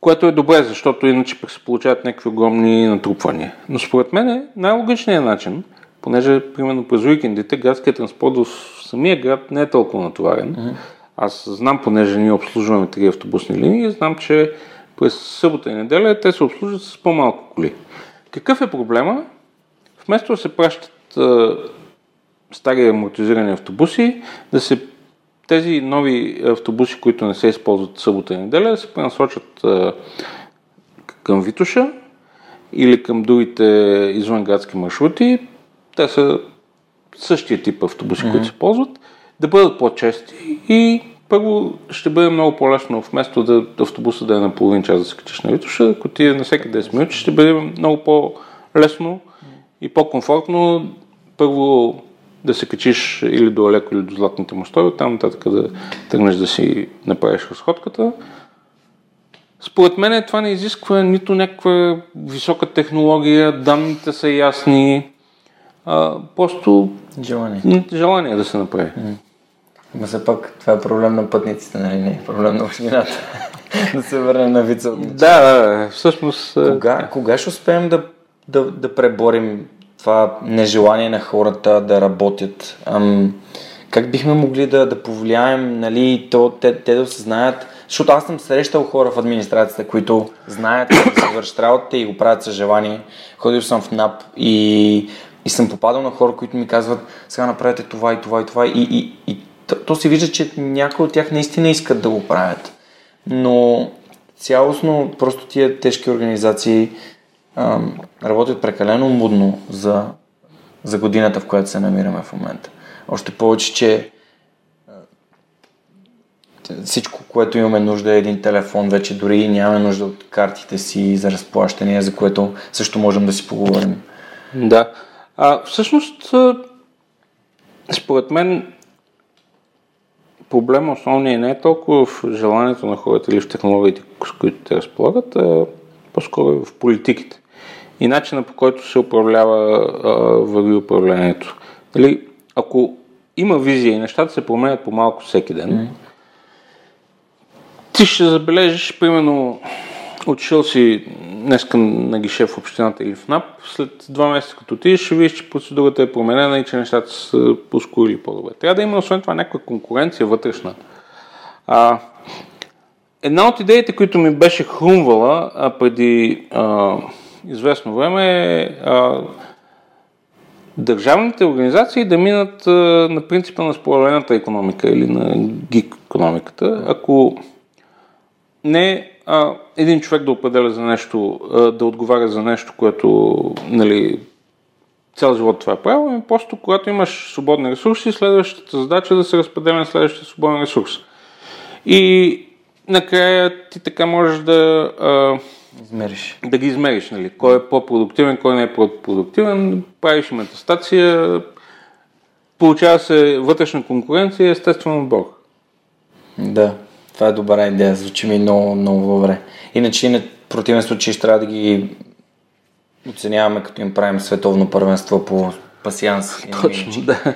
което е добре, защото иначе пък се получават някакви огромни натрупвания. Но според мен е най-логичният начин, понеже примерно през уикендите градският транспорт в самия град не е толкова натоварен. Mm-hmm. Аз знам, понеже ние обслужваме три автобусни линии, знам, че през събота и неделя те се обслужват с по-малко коли. Какъв е проблема? Вместо да се пращат а, стари амортизирани автобуси, да се тези нови автобуси, които не се използват събота и неделя, да се пренасочат а, към Витуша или към другите извънградски маршрути. Те са същия тип автобуси, mm-hmm. които се ползват, да бъдат по-чести и първо ще бъде много по-лесно, вместо да автобуса да е на половин час да се качиш на Витуша, ако ти е на всеки 10 минути, ще бъде много по-лесно и по-комфортно първо да се качиш или до Алеко, или до Златните мостове, там нататък да тръгнеш да си направиш разходката. Според мен това не изисква нито някаква висока технология, данните са ясни, а, просто желание. желание да се направи. Но все пак това е проблем на пътниците, нали? Не е проблем на общината. да се върнем на вица от Да, всъщност... Кога, кога ще успеем да, да, да преборим това нежелание на хората да работят? Ам, как бихме могли да, да повлияем, нали, то, те, те да осъзнаят, защото аз съм срещал хора в администрацията, които знаят да се вършат работа и го правят със желание. Ходил съм в НАП и, и съм попадал на хора, които ми казват, сега направете това и това и това и, и, и то, то се вижда, че някои от тях наистина искат да го правят. Но цялостно просто тия тежки организации ам, работят прекалено мудно за, за годината, в която се намираме в момента. Още повече, че всичко, което имаме нужда е един телефон, вече дори нямаме нужда от картите си за разплащания, за което също можем да си поговорим. Да. А, всъщност, според мен, проблема основният не е толкова в желанието на хората или в технологиите, с които те разполагат, а по-скоро в политиките и начина по който се управлява върви управлението. Дали, ако има визия и нещата се променят по-малко всеки ден, mm. ти ще забележиш, примерно, отишъл си днеска на гише в общината или в НАП, след два месеца като ти ще видиш, че процедурата е променена и че нещата са поскорили по-добре. Трябва да има освен това някаква конкуренция вътрешна. А, една от идеите, които ми беше хрумвала а, преди а, известно време е а, държавните организации да минат а, на принципа на споделената економика или на гик економиката. Ако не а, един човек да определя за нещо, а, да отговаря за нещо, което нали, цял живот това е правило, ами просто когато имаш свободни ресурси, следващата задача е да се разпределя на следващия свободен ресурс. И накрая ти така можеш да а, измериш. да ги измериш, нали? кой е по-продуктивен, кой не е по-продуктивен, правиш метастация, получава се вътрешна конкуренция и естествен отбор. Да. Това е добра идея, звучи ми много, много добре. Иначе, на противен случай, ще трябва да ги оценяваме, като им правим световно първенство по пасианс. Точно, да.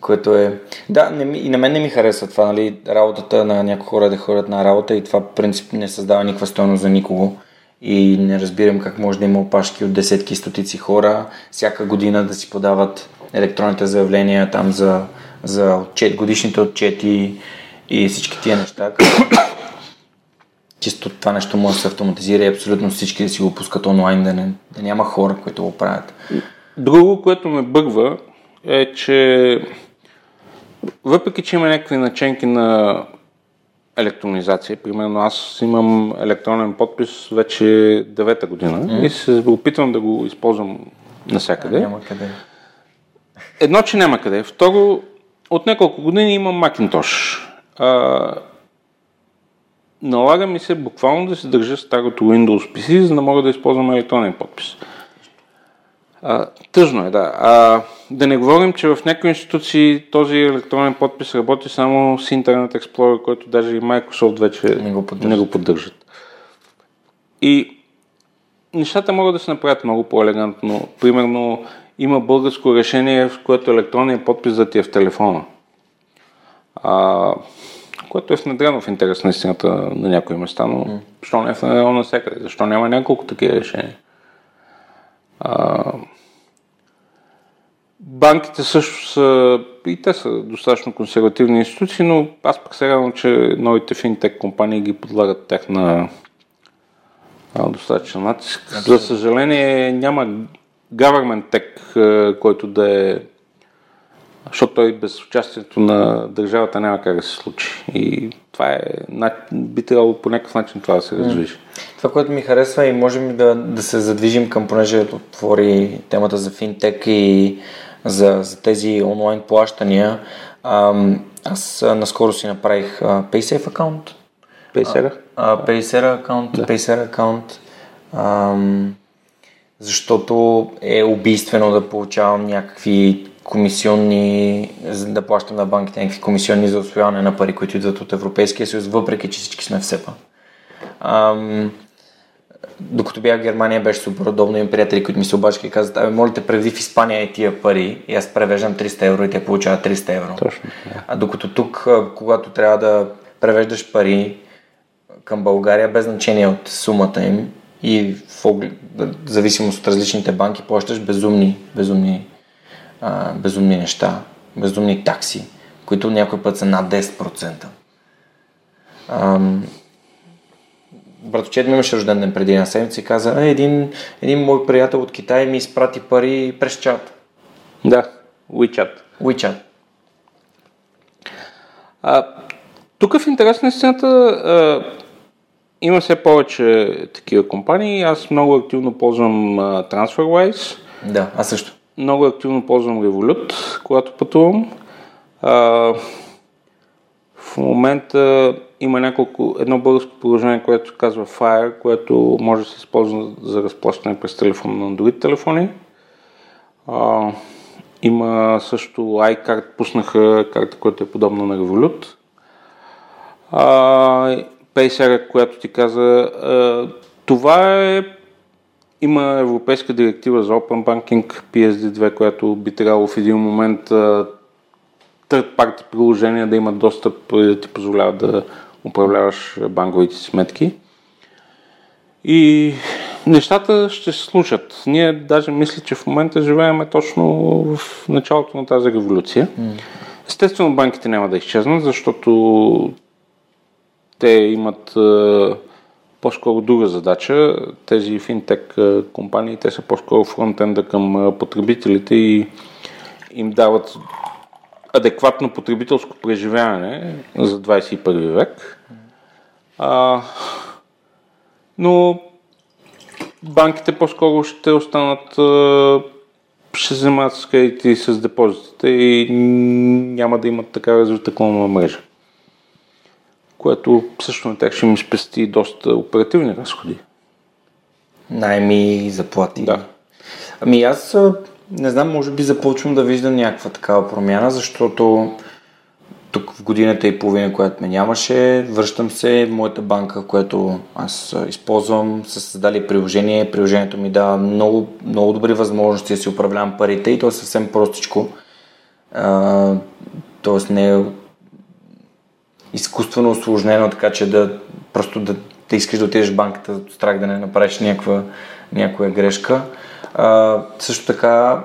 Което е... Да, не ми, и на мен не ми харесва това, нали, работата на някои хора да ходят на работа и това принцип не създава никаква стойност за никого. И не разбирам как може да има опашки от десетки стотици хора, всяка година да си подават електронните заявления там за, за отчет, годишните отчети, и всички тия неща. Чисто това нещо може да се автоматизира и абсолютно всички да си го пускат онлайн, да, не, да няма хора, които го правят. Друго, което ме бъгва е, че въпреки, че има някакви наченки на електронизация, примерно аз имам електронен подпис вече девета година mm. и се опитвам да го използвам навсякъде. няма къде. Едно, че няма къде. Второ, от няколко години имам Macintosh а, налага ми се буквално да се държа старото Windows PC, за да мога да използвам електронен подпис. А, тъжно е, да. А, да не говорим, че в някои институции този електронен подпис работи само с Internet Explorer, който даже и Microsoft вече не го поддържат. Не го поддържат. И нещата могат да се направят много по-елегантно. Примерно има българско решение, в което електронният подпис да ти е в телефона. А, което е внедрено в интерес на истината на някои места, но mm. защо не е внедрено навсякъде? Защо няма няколко такива решения? А, банките също са, и те са достатъчно консервативни институции, но аз пък се радвам, че новите финтек компании ги подлагат тях на достатъчно натиск. За съжаление няма government tech, който да е защото той без участието на държавата няма как да се случи. И това е, би трябвало по някакъв начин това да се раздвижи. Това, което ми харесва и можем да, да се задвижим към, понеже отвори темата за финтек и за, за тези онлайн плащания. Ам, аз наскоро си направих а, PaySafe аккаунт. Paysera? Paysera аккаунт, да. Paysera аккаунт. Ам, защото е убийствено да получавам някакви комисионни, за да плащам на банките някакви комисионни за освояване на пари, които идват от Европейския съюз, въпреки че всички сме в СЕПА. Ам, докато бях в Германия, беше супер удобно. Имам приятели, които ми се обаче и казват, абе, моля те, преведи в Испания и тия пари. И аз превеждам 300 евро и те получават 300 евро. Точно. А докато тук, когато трябва да превеждаш пари към България, без значение от сумата им и в зависимост от различните банки, плащаш безумни, безумни а, безумни неща, безумни такси, които някой път са над 10%. Ам, братовчет ми имаше рожден ден преди една седмица и каза, е, един, един мой приятел от Китай ми изпрати пари през чат. Да, WeChat. WeChat. А, тук в интерес на истината а, има все повече такива компании. Аз много активно ползвам а, TransferWise. Да, аз също много активно ползвам Revolut, когато пътувам. А, в момента има няколко, едно българско приложение, което казва Fire, което може да се използва за разплащане през телефон на Android телефони. А, има също iCard, пуснаха карта, която е подобна на Revolut. А, Paysera, която ти каза, а, това е има европейска директива за Open Banking PSD2, която би трябвало в един момент third party приложения да имат достъп и да ти позволява да управляваш банковите сметки. И нещата ще се случат. Ние даже мисля, че в момента живеем точно в началото на тази революция. Естествено, банките няма да изчезнат, защото те имат по-скоро друга задача. Тези финтек компании, те са по-скоро фронтенда към потребителите и им дават адекватно потребителско преживяване за 21 век. А, но банките по-скоро ще останат, ще вземат с кредити и с депозитите и няма да имат така развита мрежа което също на тях ще ми спести доста оперативни разходи. Найми, заплати. Да. Ами аз не знам, може би започвам да виждам някаква такава промяна, защото тук в годината и половина, която ме нямаше, връщам се в моята банка, която аз използвам, са създали приложение. Приложението ми дава много, много добри възможности да си управлявам парите и то е съвсем простичко. тоест не е изкуствено осложнено, така че да просто да, да искаш да отидеш в банката от страх да не направиш някаква, някоя грешка. А, също така,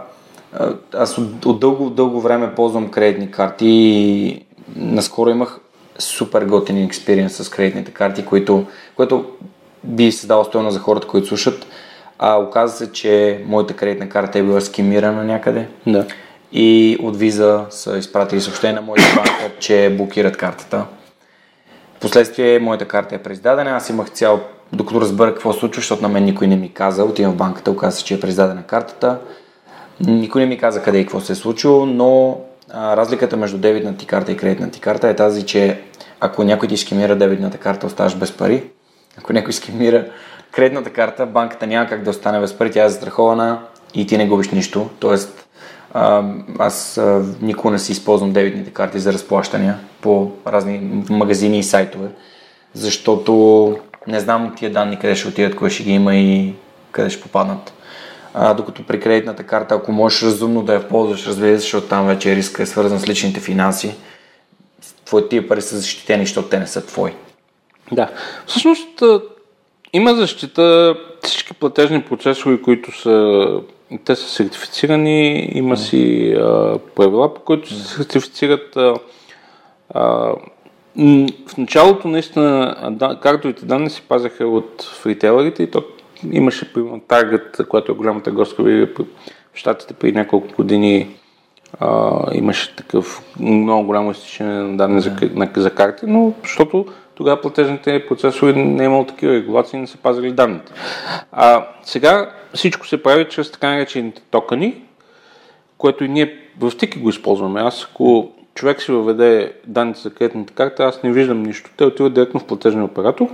аз от, от дълго, дълго време ползвам кредитни карти и наскоро имах супер готин експириенс с кредитните карти, които, което би се дало стоено за хората, които слушат. А оказа се, че моята кредитна карта е била скимирана някъде. Да. И от виза са изпратили съобщение на моята банка, че блокират картата. Впоследствие моята карта е преиздадена. Аз имах цял, докато разбера какво случва, защото на мен никой не ми каза. Отивам в банката, оказа се, че е преиздадена картата. Никой не ми каза къде и какво се е случило, но а, разликата между дебитната ти карта и кредитната ти карта е тази, че ако някой ти скемира дебитната карта, оставаш без пари. Ако някой скемира кредитната карта, банката няма как да остане без пари, тя е застрахована и ти не губиш нищо. Тоест, аз а, никога не си използвам дебитните карти за разплащания по разни магазини и сайтове, защото не знам тия данни къде ще отидат, кое ще ги има и къде ще попаднат. А, докато при кредитната карта, ако можеш разумно да я ползваш, разбира се, защото там вече риска е свързан с личните финанси, твоите пари са защитени, защото те не са твои. Да. Всъщност има защита всички платежни процесори, които са те са сертифицирани, има си а, правила, по които се сертифицират. А, а, в началото наистина да, картовите данни се пазаха от фритейлерите и то имаше примерно Target, която е голяма търговска верига в Штатите преди няколко години а, имаше такъв много голямо изтичане на данни за, на, за карти, но защото тогава платежните процесори не е имало такива регулации не са пазили данните. А сега всичко се прави чрез така наречените токени, което и ние в Тики го използваме. Аз ако човек си въведе данните за кредитната карта, аз не виждам нищо. Те отиват директно в платежния оператор,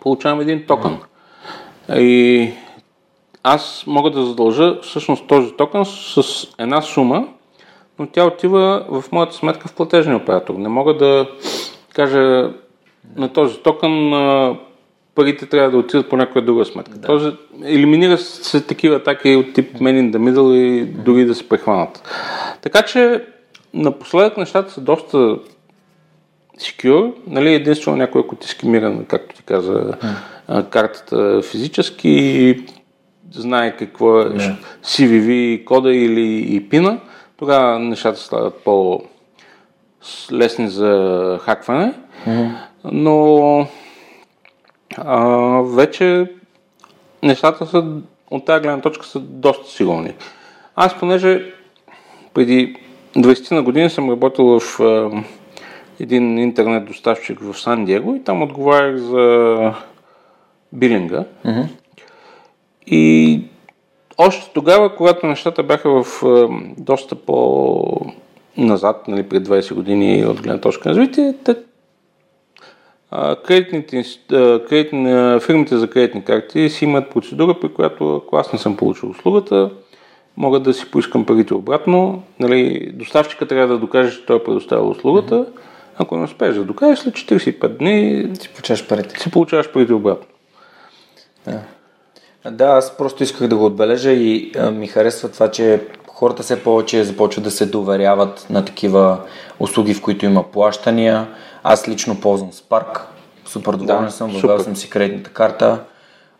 получавам един токен. И аз мога да задължа всъщност този токен с една сума, но тя отива в моята сметка в платежния оператор. Не мога да кажа на този токен парите трябва да отидат по някоя друга сметка. Да. Този, елиминира се такива атаки от тип Man in the Middle и дори да се прехванат. Така че напоследък нещата са доста secure. Нали, единствено някой, ако ти скимира, както ти каза, картата физически знае какво е yeah. CVV кода или и пина, тогава нещата стават по-лесни за хакване. Mm. Но а, вече нещата са от тази гледна точка са доста сигурни. Аз понеже преди 20 на години съм работил в а, един интернет доставчик в Сан Диего и там отговарях за билинга. Mm-hmm. И още тогава, когато нещата бяха в а, доста по-назад, нали, пред 20 години от гледна точка на развитие, те кредитните, кредитни, фирмите за кредитни карти си имат процедура, при която ако аз не съм получил услугата, мога да си поискам парите обратно. Нали, доставчика трябва да докаже, че той е предоставил услугата. Mm-hmm. Ако не успееш да докажеш, след 45 дни си получаваш парите. Си получаваш парите обратно. Да. да, аз просто исках да го отбележа и а, ми харесва това, че хората все повече започват да се доверяват на такива услуги, в които има плащания аз лично ползвам Spark. Супер доволен да, съм, въвел съм си кредитната карта.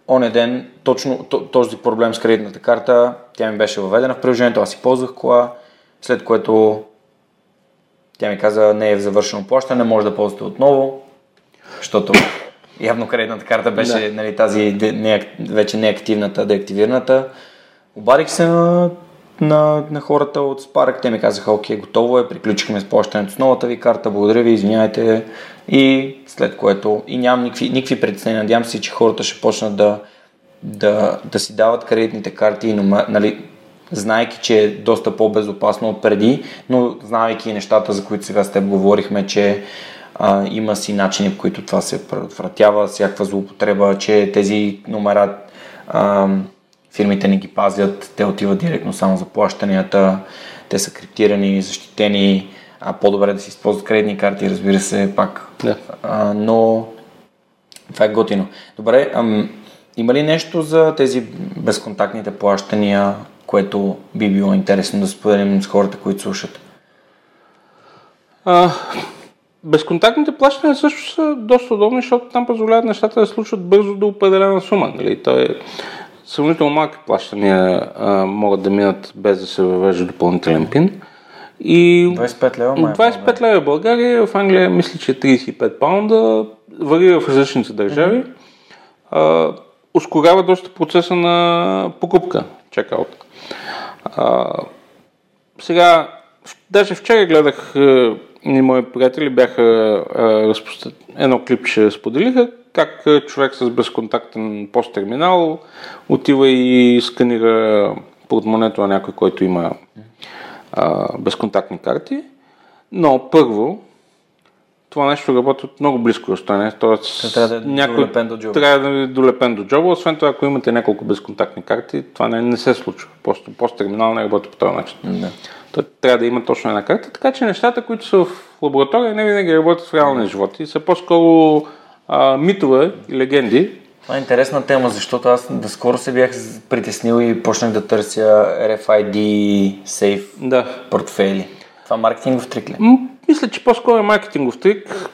Оне ден, точно този проблем с кредитната карта, тя ми беше въведена в приложението, аз си ползвах кола, след което тя ми каза, не е в завършено плащане, може да ползвате отново, защото явно кредитната карта беше да. нали, тази не, вече неактивната, деактивираната. Обадих се на на, на хората от Spark. Те ми казаха, окей, готово е, приключихме с плащането с новата ви карта, благодаря ви, извиняйте. И след което и нямам никакви, никакви притеснения. Надявам се, че хората ще почнат да, да, да си дават кредитните карти, но, нали, знайки, че е доста по-безопасно от преди, но знайки нещата, за които сега с теб говорихме, че а, има си начини, по които това се предотвратява, всякаква злоупотреба, че тези номера а, фирмите не ги пазят, те отиват директно само за плащанията, те са криптирани, защитени, а по-добре да си използват кредитни карти, разбира се, пак. Да. А, но това е готино. Добре, ам, има ли нещо за тези безконтактните плащания, което би било интересно да споделим с хората, които слушат? А, безконтактните плащания също са доста удобни, защото там позволяват нещата да случват бързо до определена сума. Нали? То е, сравнително малки плащания а, могат да минат без да се въвежда допълнителен пин. И 25 лева, май 25 лева в България, в Англия мисля, че 35 е паунда, варира в различните държави. А, ускорява доста процеса на покупка, чекаут. сега, даже вчера гледах и мои приятели бяха разпострани, едно клипче споделиха, как човек с безконтактен посттерминал отива и сканира портмонето на някой, който има а, безконтактни карти. Но първо, това нещо работи от много близко разстояние. Тоест, трябва да е някой, долепен до джоба. Трябва да е долепен до джоба. Освен това, ако имате няколко безконтактни карти, това не, не се случва. Просто посттерминал не работи по този начин. Да. Той трябва да има точно една карта. Така че нещата, които са в лаборатория, не винаги работят в реалния живот и са по-скоро а, митове и легенди. Това е интересна тема, защото аз да скоро се бях притеснил и почнах да търся RFID Safe да. портфели. Това маркетингов трик ли? Мисля, че по-скоро е маркетингов трик.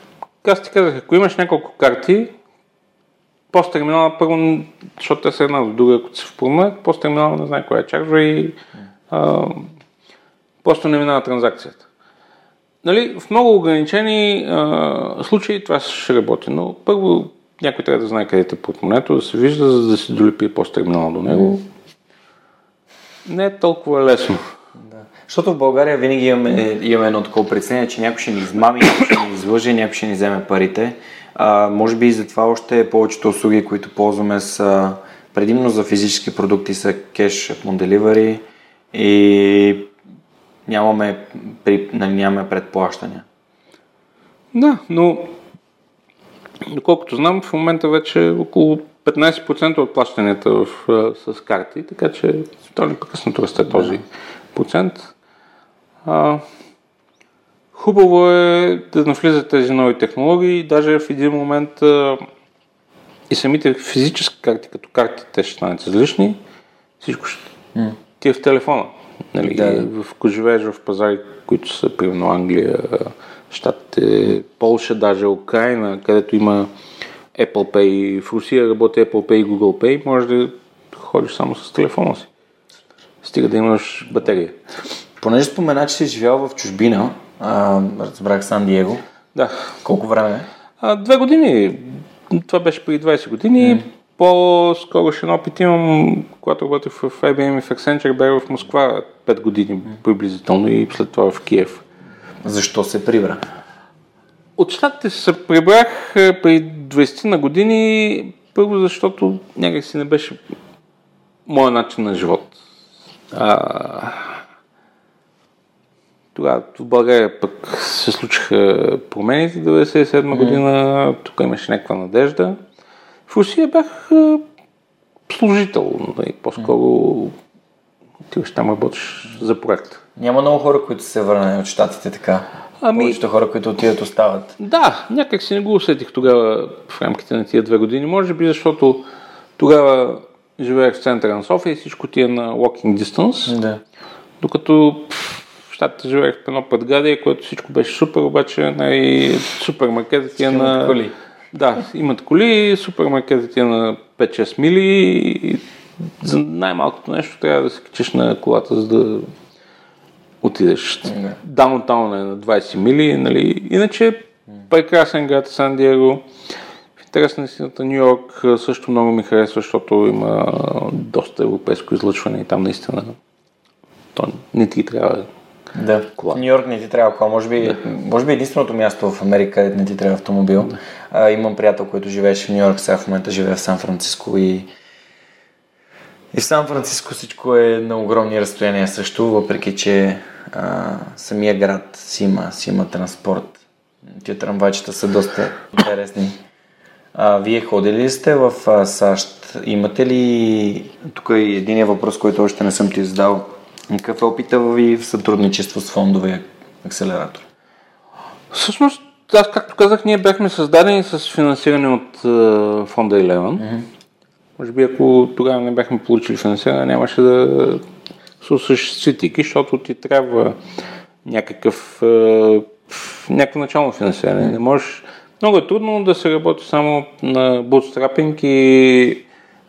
Аз ти казах, ако имаш няколко карти, посттерминала първо, защото те са една до друга, ако се впълнят, посттерминала не знае кой е чарджва и а, просто не минава транзакцията. Нали, в много ограничени а, случаи това ще работи, но първо някой трябва да знае къде е портмонето, да се вижда, за да се долепи посттерминала до него. Не е толкова лесно. Да. Защото в България винаги имаме, имаме едно такова притеснение, че някой ще ни измами, някой ще ни излъже, някой ще ни вземе парите. А, може би и затова още повечето услуги, които ползваме са предимно за физически продукти са кеш on delivery и нямаме, при, нямаме предплащания. Да, но доколкото знам, в момента вече около 15% от плащанията в, с карти, така че то непрекъснато расте този процент. А, хубаво е да навлизат тези нови технологии. Даже в един момент а, и самите физически карти, като картите ще станат излишни. Всичко ще mm. ти е в телефона. Нали, да. в, ако живееш в пазари, които са примерно Англия, Штатите, Полша, даже Украина, където има Apple Pay, в Русия работи Apple Pay и Google Pay, може да ходиш само с телефона си. Стига да имаш батерия. Понеже спомена, че си живял в чужбина, а, разбрах Сан Диего. Да. Колко време е? А, две години. Това беше преди 20 години. Mm. По-скорошен опит имам, когато работех в IBM и в Accenture, бях в Москва 5 години приблизително и след това в Киев. Защо се прибра? От щатите се прибрах преди 20 на години, първо защото някак си не беше моят начин на живот. А, тогава в България пък се случиха промените в 1997 година, тук имаше някаква надежда. В Русия бях служител, нали, по-скоро отиваш там работиш за проект. Няма много хора, които се върнали от щатите така. Ами... Повечето хора, които отидат, остават. Да, някак си не го усетих тогава в рамките на тия две години. Може би защото тогава живеех в центъра на София и всичко ти е на walking distance. Да. Докато в щатите живеех в едно предградие, което всичко беше супер, обаче най- супермаркетът ти е на... Коли. Да, имат коли, супермаркетът ти е на 5-6 мили и за най-малкото нещо трябва да се качиш на колата, за да отидеш. Даунтаун е на 20 мили, нали? Иначе прекрасен град Сан Диего. В интерес на истината Нью Йорк също много ми харесва, защото има доста европейско излъчване и там наистина то не ти трябва да. кола. Нью Йорк не ти трябва кола. Може би, да. може би единственото място в Америка, където не ти трябва автомобил. Да. А, имам приятел, който живееше в Нью Йорк, сега в момента живее в Сан Франциско и и в Сан Франциско всичко е на огромни разстояния също, въпреки че а, самия град си има, си има транспорт. Тия трамвайчета са доста интересни. А, вие ходили ли сте в а, САЩ? Имате ли... Тук е един въпрос, който още не съм ти задал. Какъв е опита ви в сътрудничество с фондовия акселератор? Всъщност, аз както казах, ние бяхме създадени с финансиране от uh, фонда Eleven. Mm-hmm. Може би ако тогава не бяхме получили финансиране, нямаше да се осъществи тики, защото ти трябва някакъв, е, някакво начално финансиране. Не можеш, много е трудно да се работи само на bootstrapping и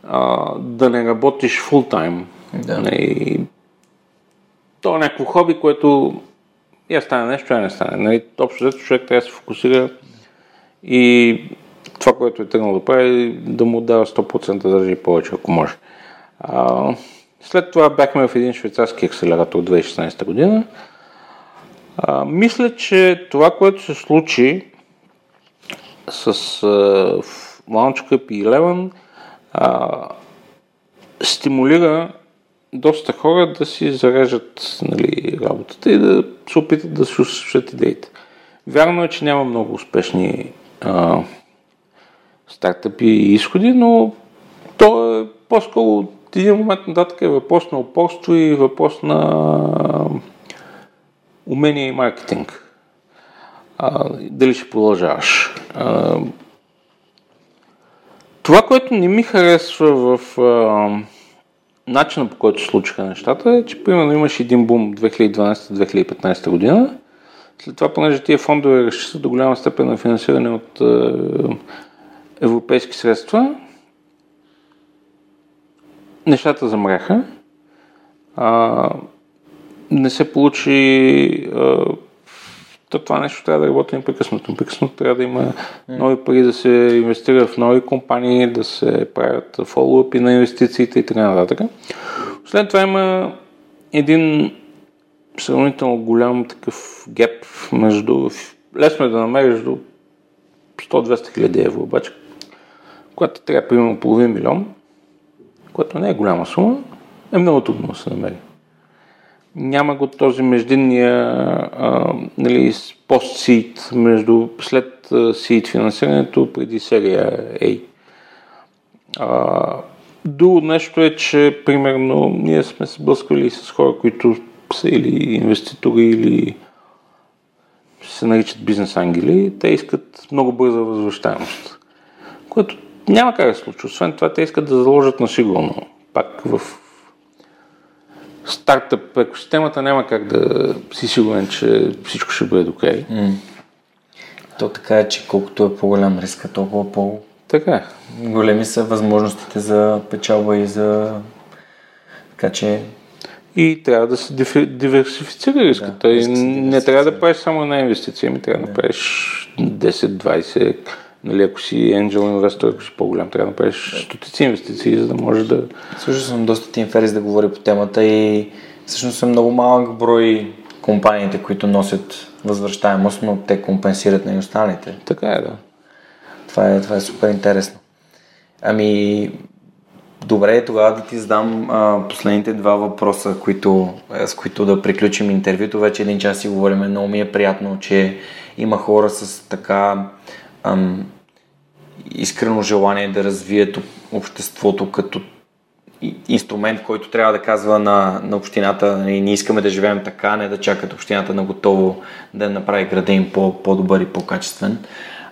а, да не работиш time. Да. И, то е някакво хоби, което я стане нещо, я не стане. Нали, общо взето човек трябва да се фокусира и това, което е тръгнал да прави, да му дава 100% даже и повече, ако може. А, след това бяхме в един швейцарски акселератор 2016 година. А, мисля, че това, което се случи с а, Launch и Eleven, а, стимулира доста хора да си зарежат нали, работата и да се опитат да се осъществят идеите. Вярно е, че няма много успешни а, стартъпи и изходи, но то е по-скоро от един момент нататък е въпрос на упорство и въпрос на умение и маркетинг. А, дали ще продължаваш. А, това, което не ми харесва в а, начина по който се случиха нещата е, че примерно имаш един бум 2012-2015 година, След това, понеже тия фондове разчитат до голяма степен на финансиране от е, европейски средства, нещата замряха. А, не се получи а, то това нещо трябва да работи непрекъснато. Непрекъснато трябва да има нови пари да се инвестира в нови компании, да се правят фоллоупи на инвестициите и така нататък. След това има един сравнително голям такъв геп между... Лесно е да намериш до 100-200 хиляди евро, обаче, когато трябва примерно половин милион, което не е голяма сума, е много трудно да се намери. Няма го този междинния а, нали, пост-сид между след сид финансирането преди серия A. А, друго нещо е, че примерно ние сме се блъскали с хора, които са или инвеститори, или се наричат бизнес ангели, те искат много бърза възвръщаемост, което няма как да се случи. Освен това, те искат да заложат на сигурно. Пак в стартъп екосистемата няма как да си сигурен, че всичко ще бъде окей. Okay. Mm. То така е, че колкото е по-голям риска, толкова по- така е. Големи са възможностите за печалба и за... Така че... И трябва да се диверсифицира риската. Да, не трябва да правиш само една инвестиция, ми трябва да, да правиш 10-20 Нали, ако си angel инвестор, ако си по-голям, трябва да направиш стотици инвестиции, за да може да... Слушал съм доста Тим Ферис да говори по темата и всъщност са много малък брой компаниите, които носят възвръщаемост, но те компенсират на и останалите. Така е, да. Това е, това е супер интересно. Ами, добре, тогава да ти задам а, последните два въпроса, които, с които да приключим интервюто. Вече един час си говорим. Много ми е приятно, че има хора с така ам, искрено желание да развият обществото като инструмент, който трябва да казва на, на общината, ние не искаме да живеем така, не да чакат общината на готово да направи града им по, по-добър и по-качествен.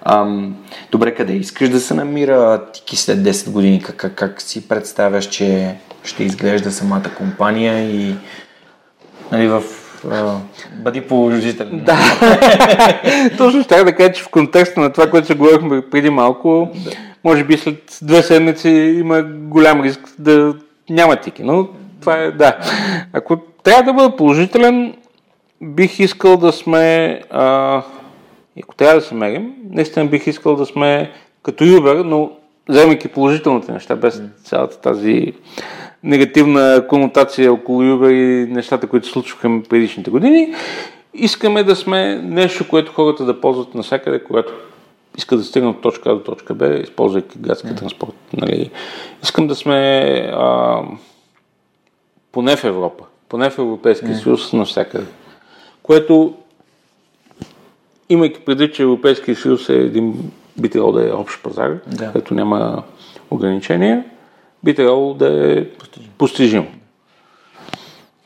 Ам, добре, къде искаш да се намира Тики след 10 години? Как, как, как си представяш, че ще изглежда самата компания и нали, в бъди положителен. Да. Точно ще да кажа, че в контекста на това, което се говорихме преди малко, да. може би след две седмици има голям риск да няма тики. Но това е, да. Ако трябва да бъда положителен, бих искал да сме, а, ако трябва да се мерим, наистина бих искал да сме като Uber, но вземайки положителните неща, без цялата тази негативна конотация около Юга и нещата, които се случваха предишните години. Искаме да сме нещо, което хората да ползват навсякъде, когато искат да стигнат от точка А до точка Б, използвайки градския транспорт. Нали. Искам да сме а, поне в Европа, поне в Европейския съюз навсякъде. Което, имайки преди, че Европейския съюз е един би трябвало да е общ пазар, да. където няма ограничения, би трябвало да е постижимо.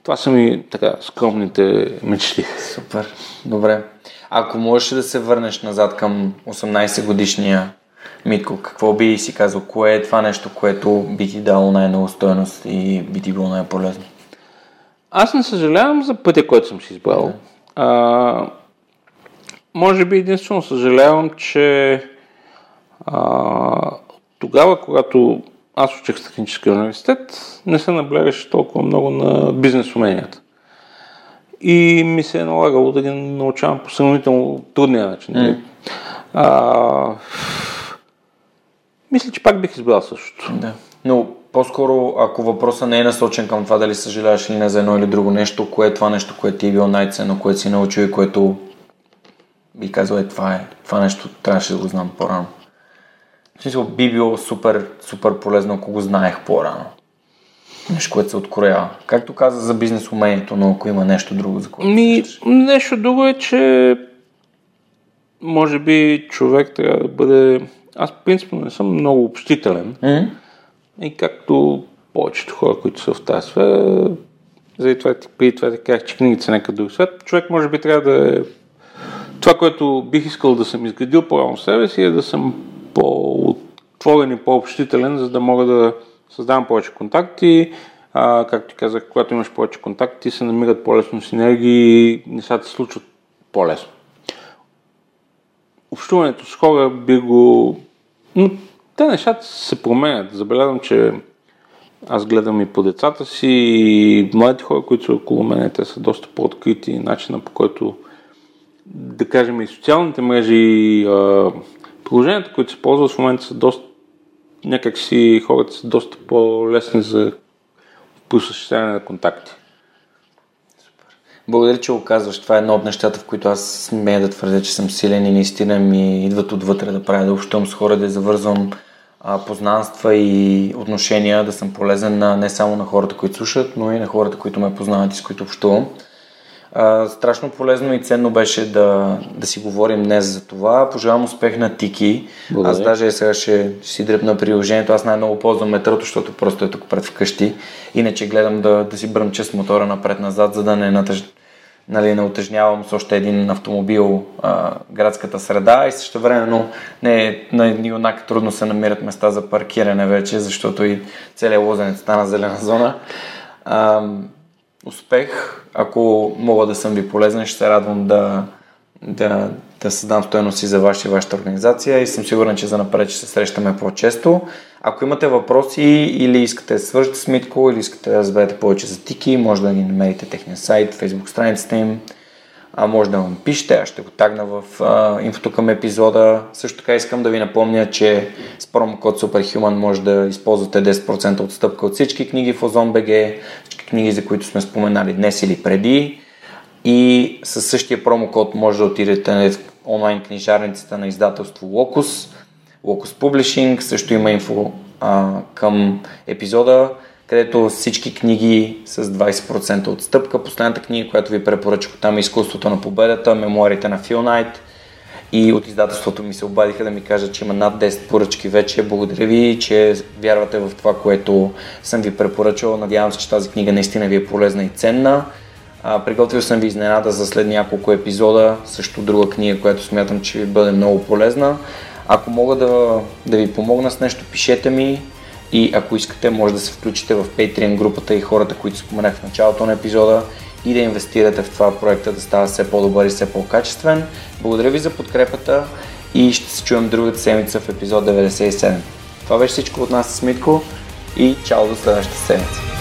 Това са ми така скромните мечти. Супер, добре. Ако можеш да се върнеш назад към 18 годишния Митко, какво би си казал? Кое е това нещо, което би ти дало най-много стоеност и би ти било най-полезно? Аз не съжалявам за пътя, който съм си избрал. Да. А, може би единствено съжалявам, че а, тогава, когато аз учих в техническия университет, не се наблягаше толкова много на бизнес уменията. И ми се е налагало да ги научавам по сравнително трудния начин. Mm. А, мисля, че пак бих избрал същото. Да. Но по-скоро, ако въпросът не е насочен към това дали съжаляваш или не за едно или друго нещо, кое е това нещо, което ти е било най-ценно, което си научил и което би казал е това е. Това нещо трябваше да го знам по-рано. В смисъл, би било супер, супер полезно, ако го знаех по-рано. Нещо, което се откроява. Както каза за бизнес умението, но ако има нещо друго, за което Ми, Нещо друго е, че може би човек трябва да бъде... Аз принципно не съм много общителен. Mm-hmm. И както повечето хора, които са в тази сфера, заради това, преди това ти казах, че книгите са някакъв друг свят, човек може би трябва да е... Това, което бих искал да съм изградил по-рано себе си, е да съм по-отворен и по-общителен, за да мога да създавам повече контакти. А, както ти казах, когато имаш повече контакти, се намират по-лесно синергии, нещата се случват по-лесно. Общуването с хора би го... Но те нещата се променят. Забелязвам, че аз гледам и по децата си, и младите хора, които са около мен, те са доста по-открити. Начина по който, да кажем, и социалните мрежи, и приложенията, които се ползват в момента са доста, някак си хората са доста по-лесни за посъществяване на контакти. Благодаря, че го казваш. Това е едно от нещата, в които аз смея да твърдя, че съм силен и наистина ми идват отвътре да правя, да общувам с хора, да завързвам а, познанства и отношения, да съм полезен на, не само на хората, които слушат, но и на хората, които ме познават и с които общувам. А, страшно полезно и ценно беше да, да си говорим днес за това. Пожелавам успех на Тики. Благодаря. Аз даже сега ще, ще си дръпна приложението. Аз най-много ползвам метрото, защото просто е тук пред вкъщи. Иначе гледам да, да си бръмча с мотора напред-назад, за да не натъж нали, не отъжнявам с още един автомобил а, градската среда и също време, но не, на юнак трудно се намират места за паркиране вече, защото и целият лозенец стана зелена зона. А, успех, ако мога да съм ви полезен, ще се радвам да, да, да създам стоености за ваша и вашата организация и съм сигурен, че за напред ще се срещаме по-често. Ако имате въпроси или искате да свържете с Митко или искате да разберете повече за Тики, може да ги намерите техния сайт, Facebook страницата им, а може да му пишете, аз ще го тагна в а, инфото към епизода. Също така искам да ви напомня, че с промокод SUPERHUMAN може да използвате 10% отстъпка от всички книги в OzonBG, всички книги, за които сме споменали днес или преди. И със същия промокод може да отидете в онлайн книжарницата на издателство Locus, Locus Publishing, също има инфо а, към епизода, където всички книги с 20% отстъпка. Последната книга, която ви препоръчах там е Изкуството на победата, мемуарите на Фил Найт. И от издателството ми се обадиха да ми кажат, че има над 10 поръчки вече. Благодаря ви, че вярвате в това, което съм ви препоръчал. Надявам се, че тази книга наистина ви е полезна и ценна. А, приготвил съм ви изненада за след няколко епизода, също друга книга, която смятам, че ви бъде много полезна. Ако мога да, да ви помогна с нещо, пишете ми и ако искате, може да се включите в Patreon групата и хората, които споменах в началото на епизода и да инвестирате в това проекта да става все по-добър и все по-качествен. Благодаря ви за подкрепата и ще се чуем другата седмица в епизод 97. Това беше всичко от нас с Митко и чао до следващата седмица.